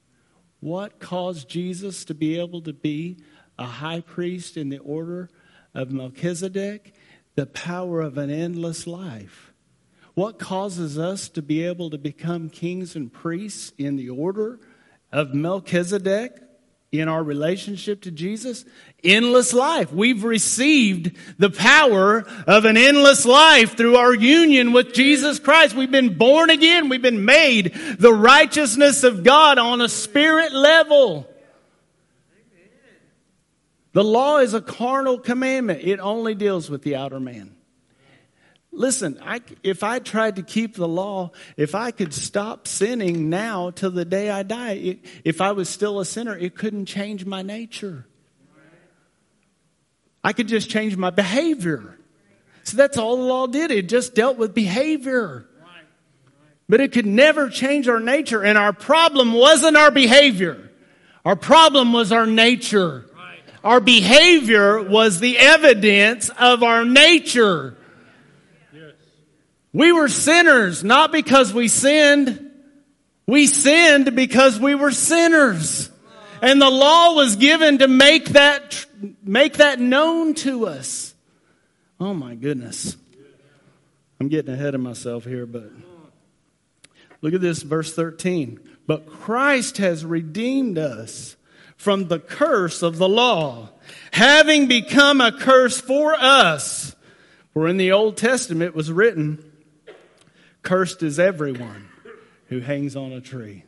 What caused Jesus to be able to be a high priest in the order of Melchizedek? The power of an endless life. What causes us to be able to become kings and priests in the order of Melchizedek? In our relationship to Jesus? Endless life. We've received the power of an endless life through our union with Jesus Christ. We've been born again. We've been made the righteousness of God on a spirit level. The law is a carnal commandment. It only deals with the outer man. Listen, I, if I tried to keep the law, if I could stop sinning now till the day I die, it, if I was still a sinner, it couldn't change my nature. I could just change my behavior. So that's all the law did. It just dealt with behavior. But it could never change our nature. And our problem wasn't our behavior. Our problem was our nature. Our behavior was the evidence of our nature. We were sinners, not because we sinned. We sinned because we were sinners. And the law was given to make that, make that known to us. Oh my goodness. I'm getting ahead of myself here, but look at this, verse 13. But Christ has redeemed us from the curse of the law, having become a curse for us. For in the Old Testament it was written, Cursed is everyone who hangs on a tree.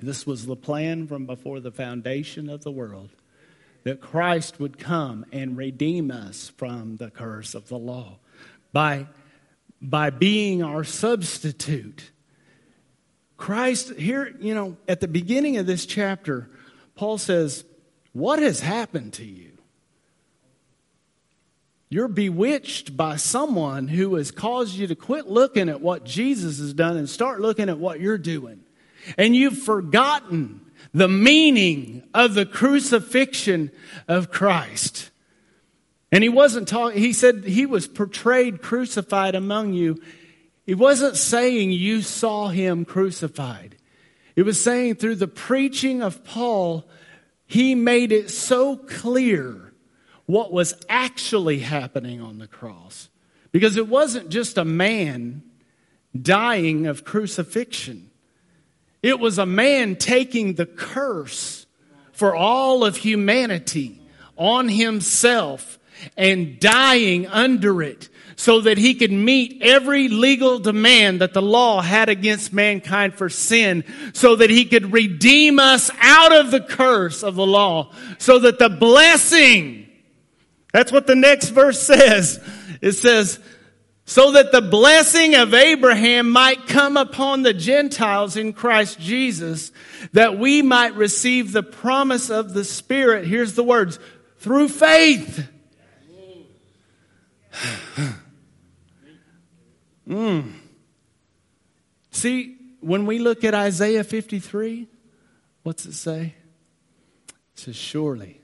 This was the plan from before the foundation of the world that Christ would come and redeem us from the curse of the law by, by being our substitute. Christ, here, you know, at the beginning of this chapter, Paul says, What has happened to you? You're bewitched by someone who has caused you to quit looking at what Jesus has done and start looking at what you're doing. And you've forgotten the meaning of the crucifixion of Christ. And he wasn't talking, he said he was portrayed crucified among you. He wasn't saying you saw him crucified. It was saying through the preaching of Paul, he made it so clear what was actually happening on the cross. Because it wasn't just a man dying of crucifixion, it was a man taking the curse for all of humanity on himself and dying under it so that he could meet every legal demand that the law had against mankind for sin, so that he could redeem us out of the curse of the law, so that the blessing that's what the next verse says. It says, so that the blessing of Abraham might come upon the Gentiles in Christ Jesus, that we might receive the promise of the Spirit. Here's the words, through faith. [SIGHS] mm. See, when we look at Isaiah 53, what's it say? It says, surely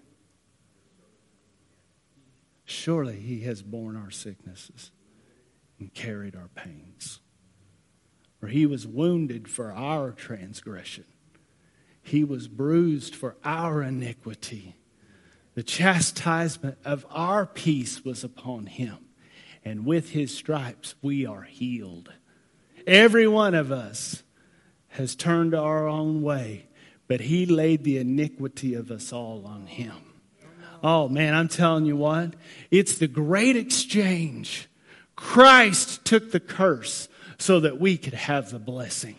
Surely he has borne our sicknesses and carried our pains. For he was wounded for our transgression, he was bruised for our iniquity. The chastisement of our peace was upon him, and with his stripes we are healed. Every one of us has turned our own way, but he laid the iniquity of us all on him. Oh man, I'm telling you what, it's the great exchange. Christ took the curse so that we could have the blessing.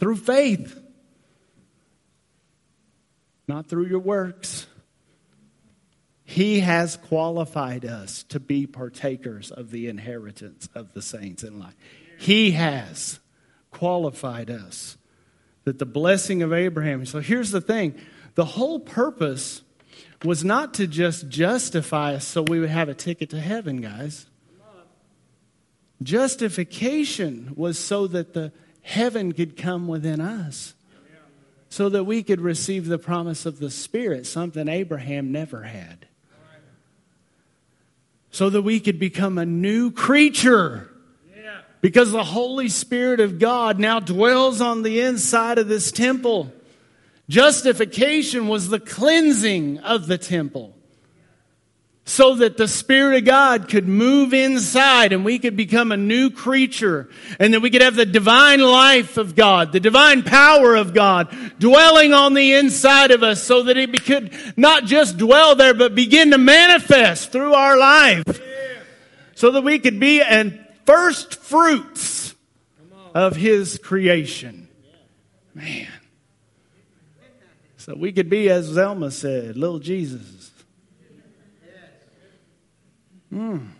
Through faith, not through your works. He has qualified us to be partakers of the inheritance of the saints in life. He has qualified us that the blessing of Abraham. So here's the thing the whole purpose was not to just justify us so we would have a ticket to heaven, guys. Justification was so that the heaven could come within us. So that we could receive the promise of the Spirit, something Abraham never had. So that we could become a new creature. Because the Holy Spirit of God now dwells on the inside of this temple. Justification was the cleansing of the temple so that the Spirit of God could move inside and we could become a new creature and that we could have the divine life of God, the divine power of God dwelling on the inside of us so that it could not just dwell there but begin to manifest through our life so that we could be and first fruits of His creation. Man. So we could be, as Zelma said, little Jesus. Mm,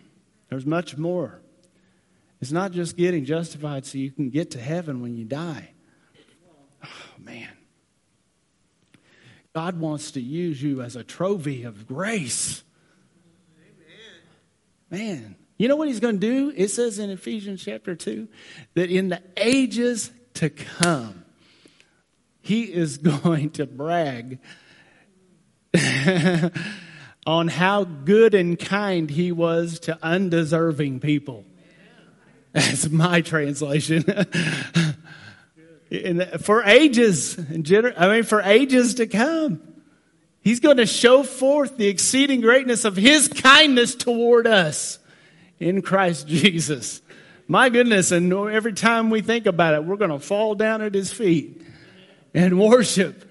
there's much more. It's not just getting justified so you can get to heaven when you die. Oh, man. God wants to use you as a trophy of grace. Man, you know what he's going to do? It says in Ephesians chapter 2 that in the ages to come, he is [LAUGHS] going to brag [LAUGHS] on how good and kind he was to undeserving people. That's my translation. [LAUGHS] for ages, I mean, for ages to come. He's going to show forth the exceeding greatness of his kindness toward us in Christ Jesus. My goodness, and every time we think about it, we're going to fall down at his feet and worship.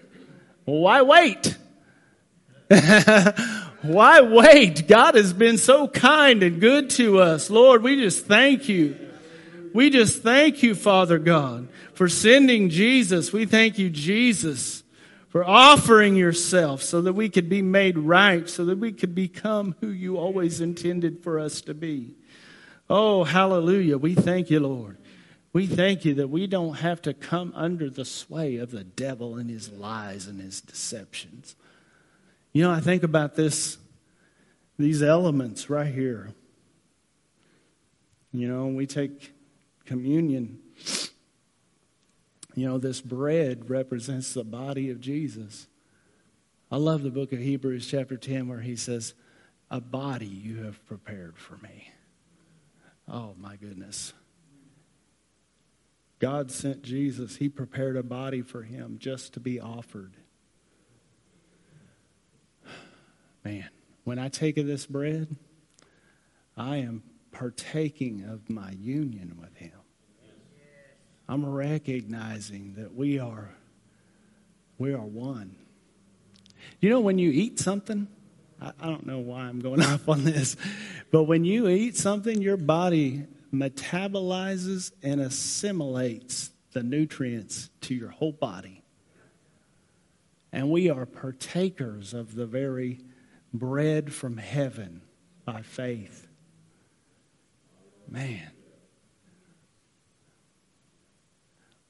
Why wait? [LAUGHS] why wait? God has been so kind and good to us. Lord, we just thank you. We just thank you, Father God, for sending Jesus. We thank you, Jesus for offering yourself so that we could be made right, so that we could become who you always intended for us to be. Oh, hallelujah. We thank you, Lord. We thank you that we don't have to come under the sway of the devil and his lies and his deceptions. You know, I think about this, these elements right here. You know, we take communion you know, this bread represents the body of Jesus. I love the book of Hebrews, chapter 10, where he says, A body you have prepared for me. Oh, my goodness. God sent Jesus, He prepared a body for him just to be offered. Man, when I take of this bread, I am partaking of my union with Him. I'm recognizing that we are we are one. You know when you eat something, I, I don't know why I'm going [LAUGHS] off on this, but when you eat something, your body metabolizes and assimilates the nutrients to your whole body. And we are partakers of the very bread from heaven by faith. Man.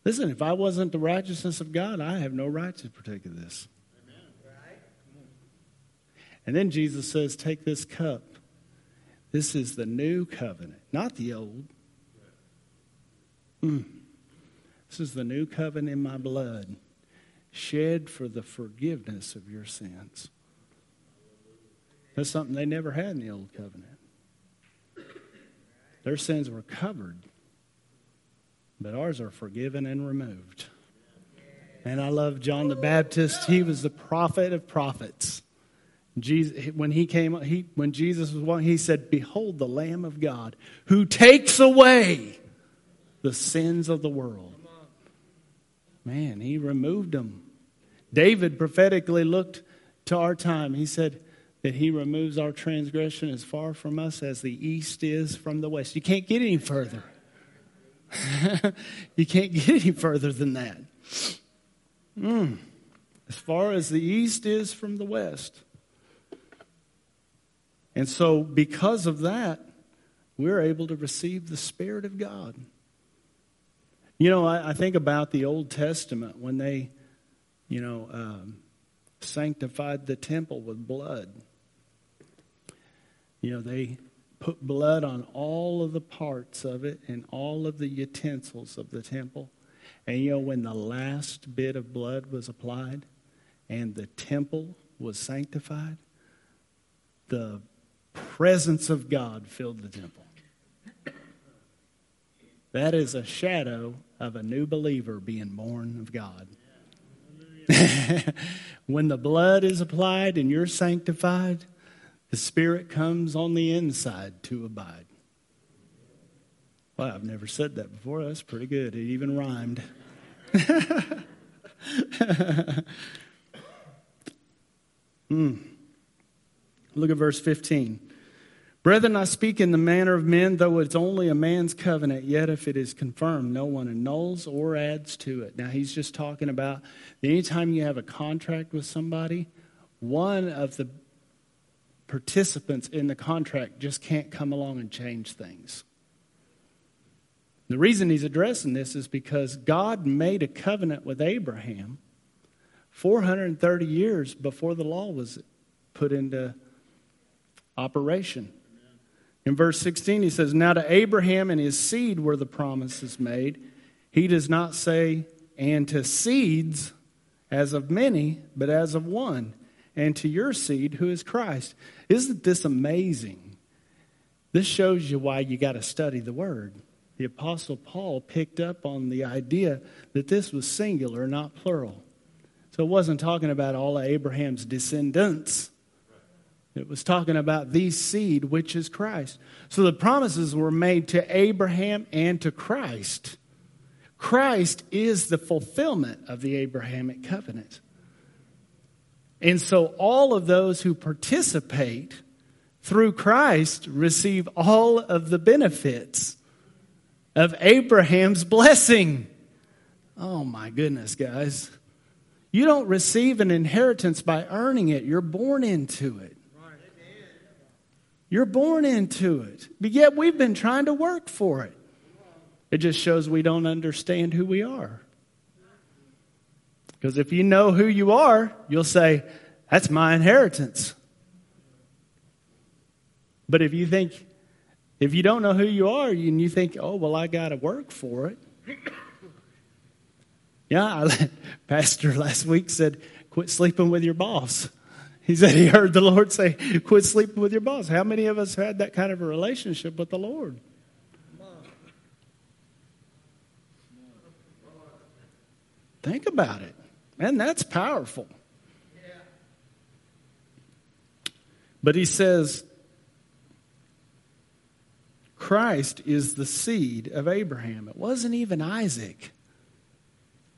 Listen, if I wasn't the righteousness of God, I have no right to partake of this. And then Jesus says, Take this cup. This is the new covenant, not the old. Mm. This is the new covenant in my blood, shed for the forgiveness of your sins. That's something they never had in the old covenant. Their sins were covered but ours are forgiven and removed. And I love John the Baptist. He was the prophet of prophets. Jesus, when he came, he, when Jesus was walking, he said, "Behold, the Lamb of God, who takes away the sins of the world." Man, he removed them. David prophetically looked to our time. He said that he removes our transgression as far from us as the east is from the west. You can't get any further. [LAUGHS] you can't get any further than that. Mm. As far as the east is from the west. And so, because of that, we're able to receive the Spirit of God. You know, I, I think about the Old Testament when they, you know, um, sanctified the temple with blood. You know, they put blood on all of the parts of it and all of the utensils of the temple. And you know, when the last bit of blood was applied and the temple was sanctified, the presence of God filled the temple. That is a shadow of a new believer being born of God. [LAUGHS] when the blood is applied and you're sanctified, the Spirit comes on the inside to abide. Well, I've never said that before. That's pretty good. It even rhymed. [LAUGHS] mm. Look at verse 15. Brethren, I speak in the manner of men, though it's only a man's covenant, yet if it is confirmed, no one annuls or adds to it. Now, he's just talking about anytime you have a contract with somebody, one of the participants in the contract just can't come along and change things. The reason he's addressing this is because God made a covenant with Abraham 430 years before the law was put into operation. In verse 16, he says, Now to Abraham and his seed were the promises made. He does not say, and to seeds as of many, but as of one and to your seed, who is Christ. Isn't this amazing? This shows you why you got to study the Word. the Apostle Paul picked up on the idea that this was singular, not plural. So it wasn't talking about all of Abraham's descendants. It was talking about the seed, which is Christ. So the promises were made to Abraham and to Christ. Christ is the fulfillment of the Abrahamic covenant. And so all of those who participate through Christ receive all of the benefits of Abraham's blessing. Oh my goodness, guys. You don't receive an inheritance by earning it, you're born into it. You're born into it. But yet we've been trying to work for it. It just shows we don't understand who we are. Because if you know who you are, you'll say, That's my inheritance. But if you think, if you don't know who you are and you think, Oh, well, I got to work for it. Yeah, [LAUGHS] Pastor last week said, Quit sleeping with your boss. He said he heard the Lord say, Quit sleeping with your boss. How many of us had that kind of a relationship with the Lord? Think about it. Man, that's powerful. But he says, Christ is the seed of Abraham. It wasn't even Isaac.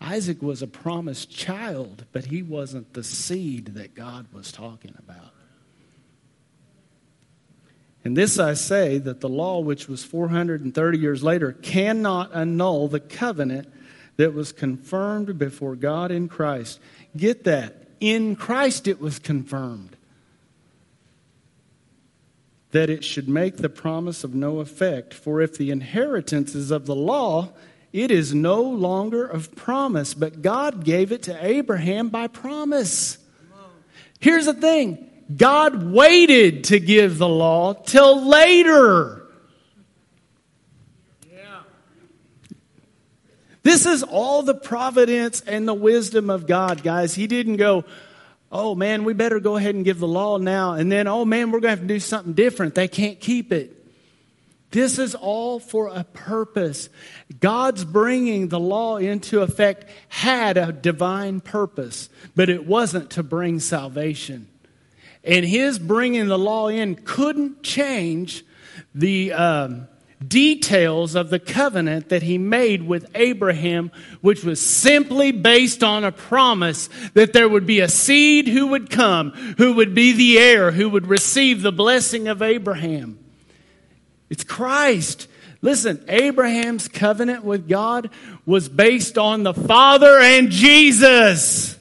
Isaac was a promised child, but he wasn't the seed that God was talking about. And this I say that the law, which was 430 years later, cannot annul the covenant that was confirmed before God in Christ. Get that. In Christ it was confirmed that it should make the promise of no effect. For if the inheritance is of the law, it is no longer of promise, but God gave it to Abraham by promise. Here's the thing God waited to give the law till later. This is all the providence and the wisdom of God, guys. He didn't go, oh man, we better go ahead and give the law now. And then, oh man, we're going to have to do something different. They can't keep it. This is all for a purpose. God's bringing the law into effect had a divine purpose, but it wasn't to bring salvation. And his bringing the law in couldn't change the um, details of the covenant that he made with Abraham, which was simply based on a promise that there would be a seed who would come, who would be the heir, who would receive the blessing of Abraham. It's Christ. Listen, Abraham's covenant with God was based on the Father and Jesus.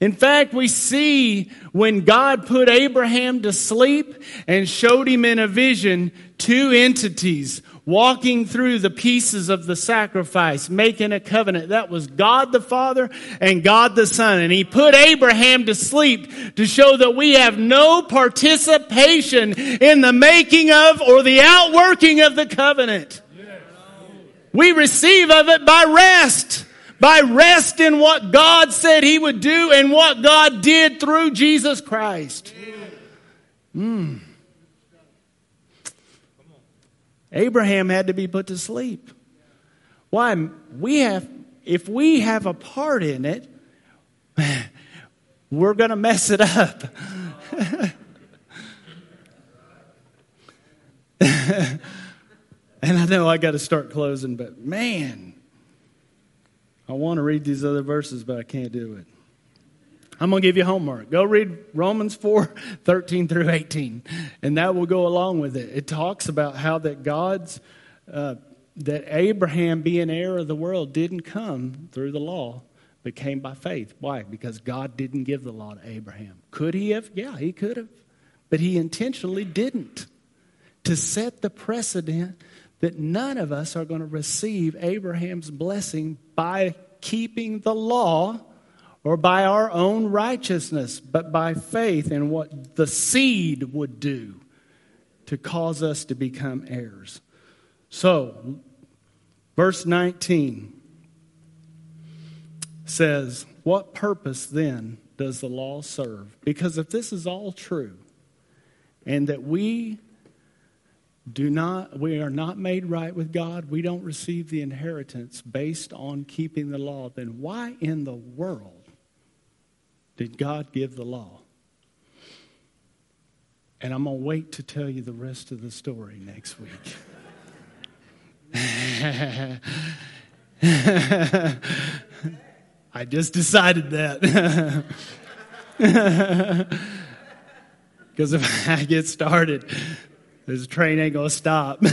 In fact, we see when God put Abraham to sleep and showed him in a vision two entities walking through the pieces of the sacrifice, making a covenant. That was God the Father and God the Son. And he put Abraham to sleep to show that we have no participation in the making of or the outworking of the covenant. We receive of it by rest. By rest in what God said he would do and what God did through Jesus Christ. Mm. Abraham had to be put to sleep. Why? We have, if we have a part in it, [LAUGHS] we're going to mess it up. [LAUGHS] and I know I got to start closing, but man, I want to read these other verses, but I can't do it. I'm going to give you homework. Go read Romans 4 [LAUGHS] 13 through 18, and that will go along with it. It talks about how that God's, uh, that Abraham being heir of the world didn't come through the law, but came by faith. Why? Because God didn't give the law to Abraham. Could he have? Yeah, he could have. But he intentionally didn't. To set the precedent that none of us are going to receive Abraham's blessing by keeping the law or by our own righteousness, but by faith in what the seed would do to cause us to become heirs. So, verse 19 says, What purpose then does the law serve? Because if this is all true, and that we do not we are not made right with God, we don't receive the inheritance based on keeping the law, then why in the world did God give the law? And I'm going to wait to tell you the rest of the story next week. [LAUGHS] I just decided that. [LAUGHS] Because if I get started, this train ain't going to stop. [LAUGHS]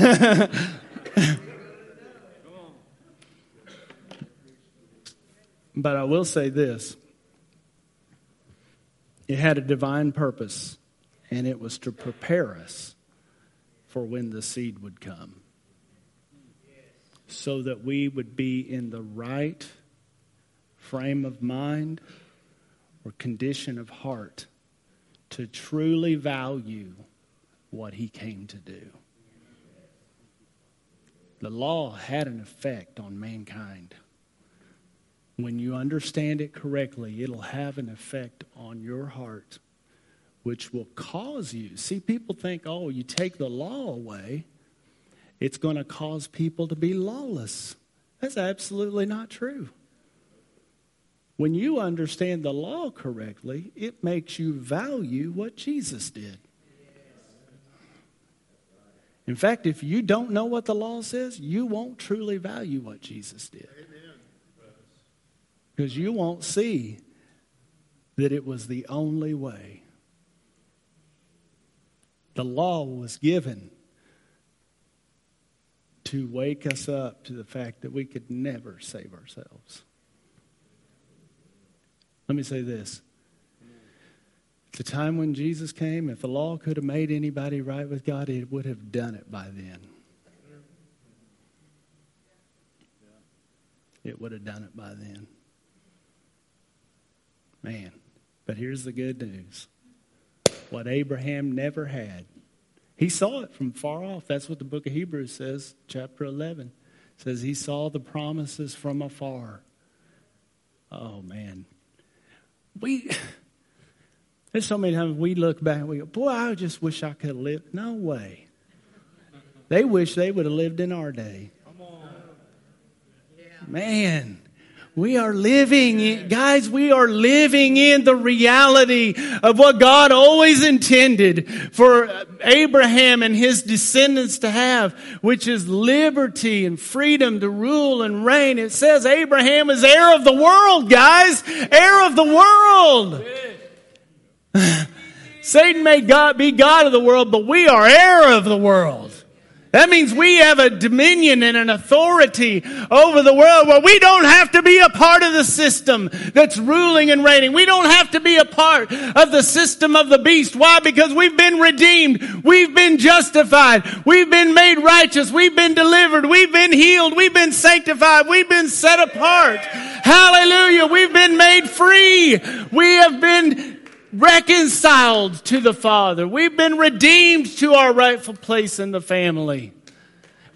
but I will say this it had a divine purpose, and it was to prepare us for when the seed would come. So that we would be in the right frame of mind or condition of heart to truly value what he came to do. The law had an effect on mankind. When you understand it correctly, it'll have an effect on your heart, which will cause you. See, people think, oh, you take the law away, it's going to cause people to be lawless. That's absolutely not true. When you understand the law correctly, it makes you value what Jesus did. In fact, if you don't know what the law says, you won't truly value what Jesus did. Because you won't see that it was the only way. The law was given to wake us up to the fact that we could never save ourselves. Let me say this. At the time when Jesus came, if the law could have made anybody right with God, it would have done it by then. It would have done it by then. Man, but here's the good news. What Abraham never had, he saw it from far off. That's what the book of Hebrews says, chapter 11. It says he saw the promises from afar. Oh, man we [SIGHS] there's so many times we look back and we go, boy, I just wish I could have lived. No way. They wish they would have lived in our day. Come on. Man, we are living, guys, we are living in the reality of what God always intended for Abraham and his descendants to have, which is liberty and freedom to rule and reign. It says Abraham is heir of the world, guys, heir of the world. [LAUGHS] Satan may God be God of the world, but we are heir of the world. That means we have a dominion and an authority over the world where we don't have to be a part of the system that's ruling and reigning. We don't have to be a part of the system of the beast. Why? Because we've been redeemed. We've been justified. We've been made righteous. We've been delivered. We've been healed. We've been sanctified. We've been set apart. Hallelujah. We've been made free. We have been reconciled to the Father. We've been redeemed to our rightful place in the family.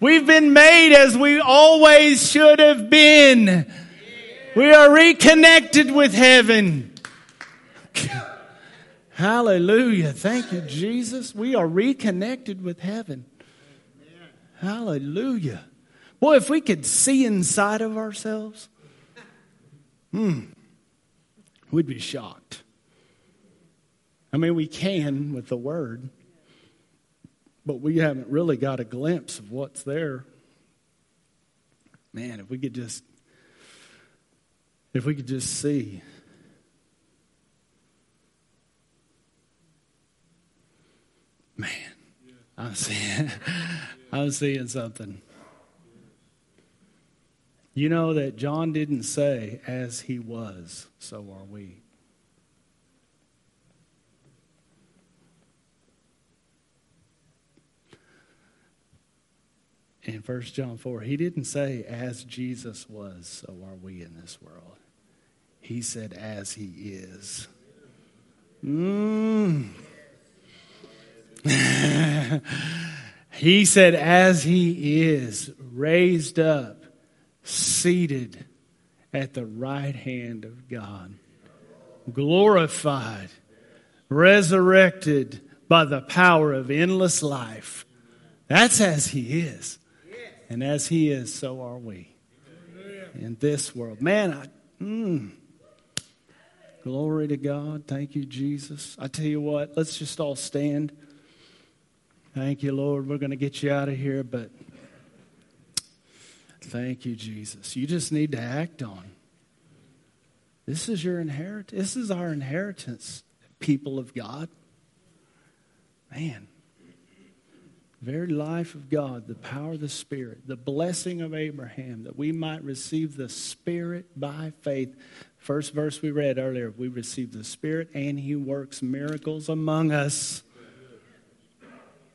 We've been made as we always should have been. We are reconnected with heaven. [LAUGHS] Hallelujah. Thank you, Jesus. We are reconnected with heaven. Hallelujah. Boy, if we could see inside of ourselves, hmm, we'd be shocked. I mean, we can with the Word, but we haven't really got a glimpse of what's there. Man, if we could just, if we could just see. Man, I'm seeing, [LAUGHS] I'm seeing something. You know that John didn't say, as he was, so are we. In 1 John 4, he didn't say, as Jesus was, so are we in this world. He said, as he is. Mm. [LAUGHS] he said, as he is, raised up, seated at the right hand of God, glorified, resurrected by the power of endless life That's as He is. And as He is, so are we in this world. Man, I, mm, glory to God. Thank you, Jesus. I tell you what, let's just all stand. Thank you, Lord. We're going to get you out of here, but thank you, Jesus. You just need to act on. This is your inheritance. This is our inheritance, people of God. Man, very life of God, the power of the Spirit, the blessing of Abraham, that we might receive the Spirit by faith. First verse we read earlier, we receive the Spirit and He works miracles among us.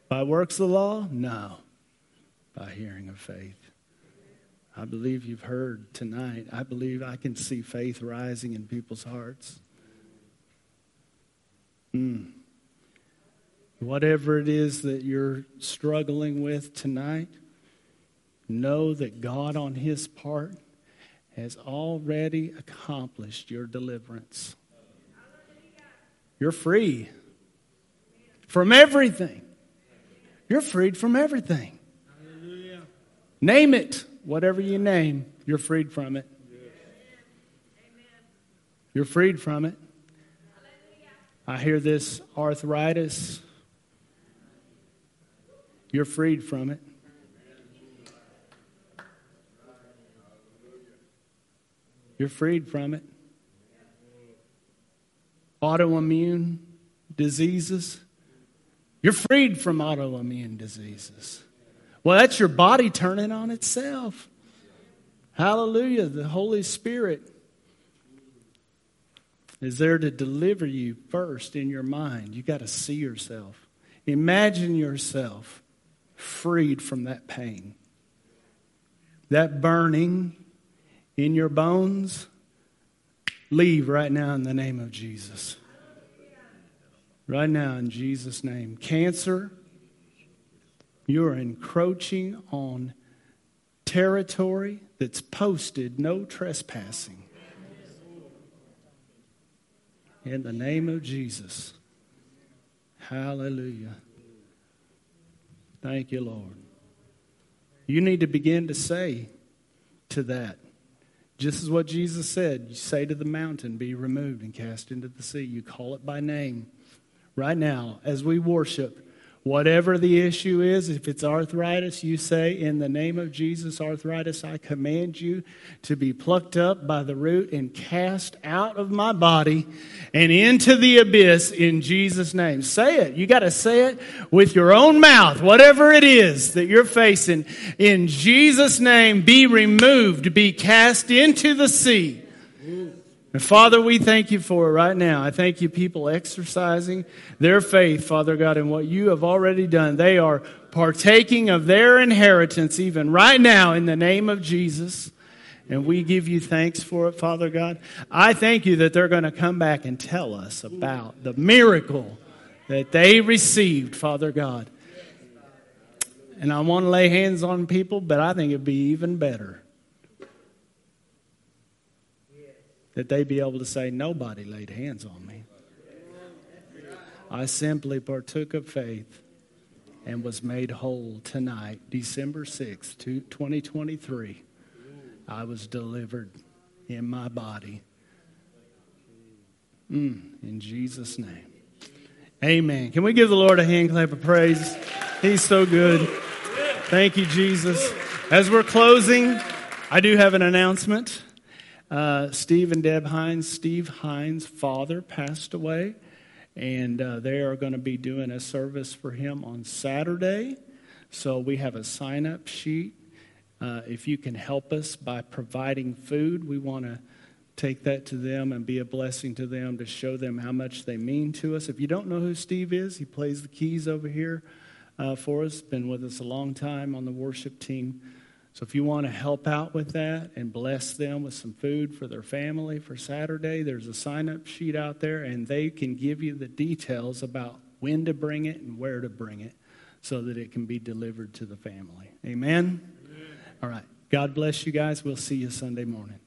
By works of the law? No. By hearing of faith. I believe you've heard tonight. I believe I can see faith rising in people's hearts. Mm. Whatever it is that you're struggling with tonight, know that God, on His part, has already accomplished your deliverance. You're free from everything. You're freed from everything. Name it. Whatever you name, you're freed from it. You're freed from it. I hear this arthritis you're freed from it. You're freed from it. Autoimmune diseases. You're freed from autoimmune diseases. Well, that's your body turning on itself. Hallelujah. The Holy Spirit is there to deliver you first in your mind. You got to see yourself. Imagine yourself freed from that pain. That burning in your bones, leave right now in the name of Jesus. Right now in Jesus' name. Cancer, you're encroaching on territory that's posted no trespassing. In the name of Jesus. Hallelujah. Thank you, Lord. You need to begin to say to that, just as what Jesus said, you say to the mountain, be removed and cast into the sea. You call it by name. Right now, as we worship, Whatever the issue is, if it's arthritis, you say, In the name of Jesus, arthritis, I command you to be plucked up by the root and cast out of my body and into the abyss in Jesus' name. Say it. You got to say it with your own mouth. Whatever it is that you're facing, in Jesus' name, be removed, be cast into the sea. And Father, we thank you for it right now. I thank you, people exercising their faith, Father God, in what you have already done. They are partaking of their inheritance even right now in the name of Jesus. And we give you thanks for it, Father God. I thank you that they're going to come back and tell us about the miracle that they received, Father God. And I want to lay hands on people, but I think it'd be even better that they be able to say, Nobody laid hands on me. I simply partook of faith and was made whole tonight, December 6th, 2023. I was delivered in my body. Mm, in Jesus' name. Amen. Can we give the Lord a hand clap of praise? He's so good. Thank you, Jesus. As we're closing, I do have an announcement. Uh, Steve and Deb Hines, Steve Hines' father passed away, and uh, they are going to be doing a service for him on Saturday. So we have a sign up sheet. Uh, if you can help us by providing food, we want to take that to them and be a blessing to them to show them how much they mean to us. If you don't know who Steve is, he plays the keys over here uh, for us, been with us a long time on the worship team. So if you want to help out with that and bless them with some food for their family for Saturday, there's a sign up sheet out there and they can give you the details about when to bring it and where to bring it so that it can be delivered to the family. Amen? Amen. All right. God bless you guys. We'll see you Sunday morning.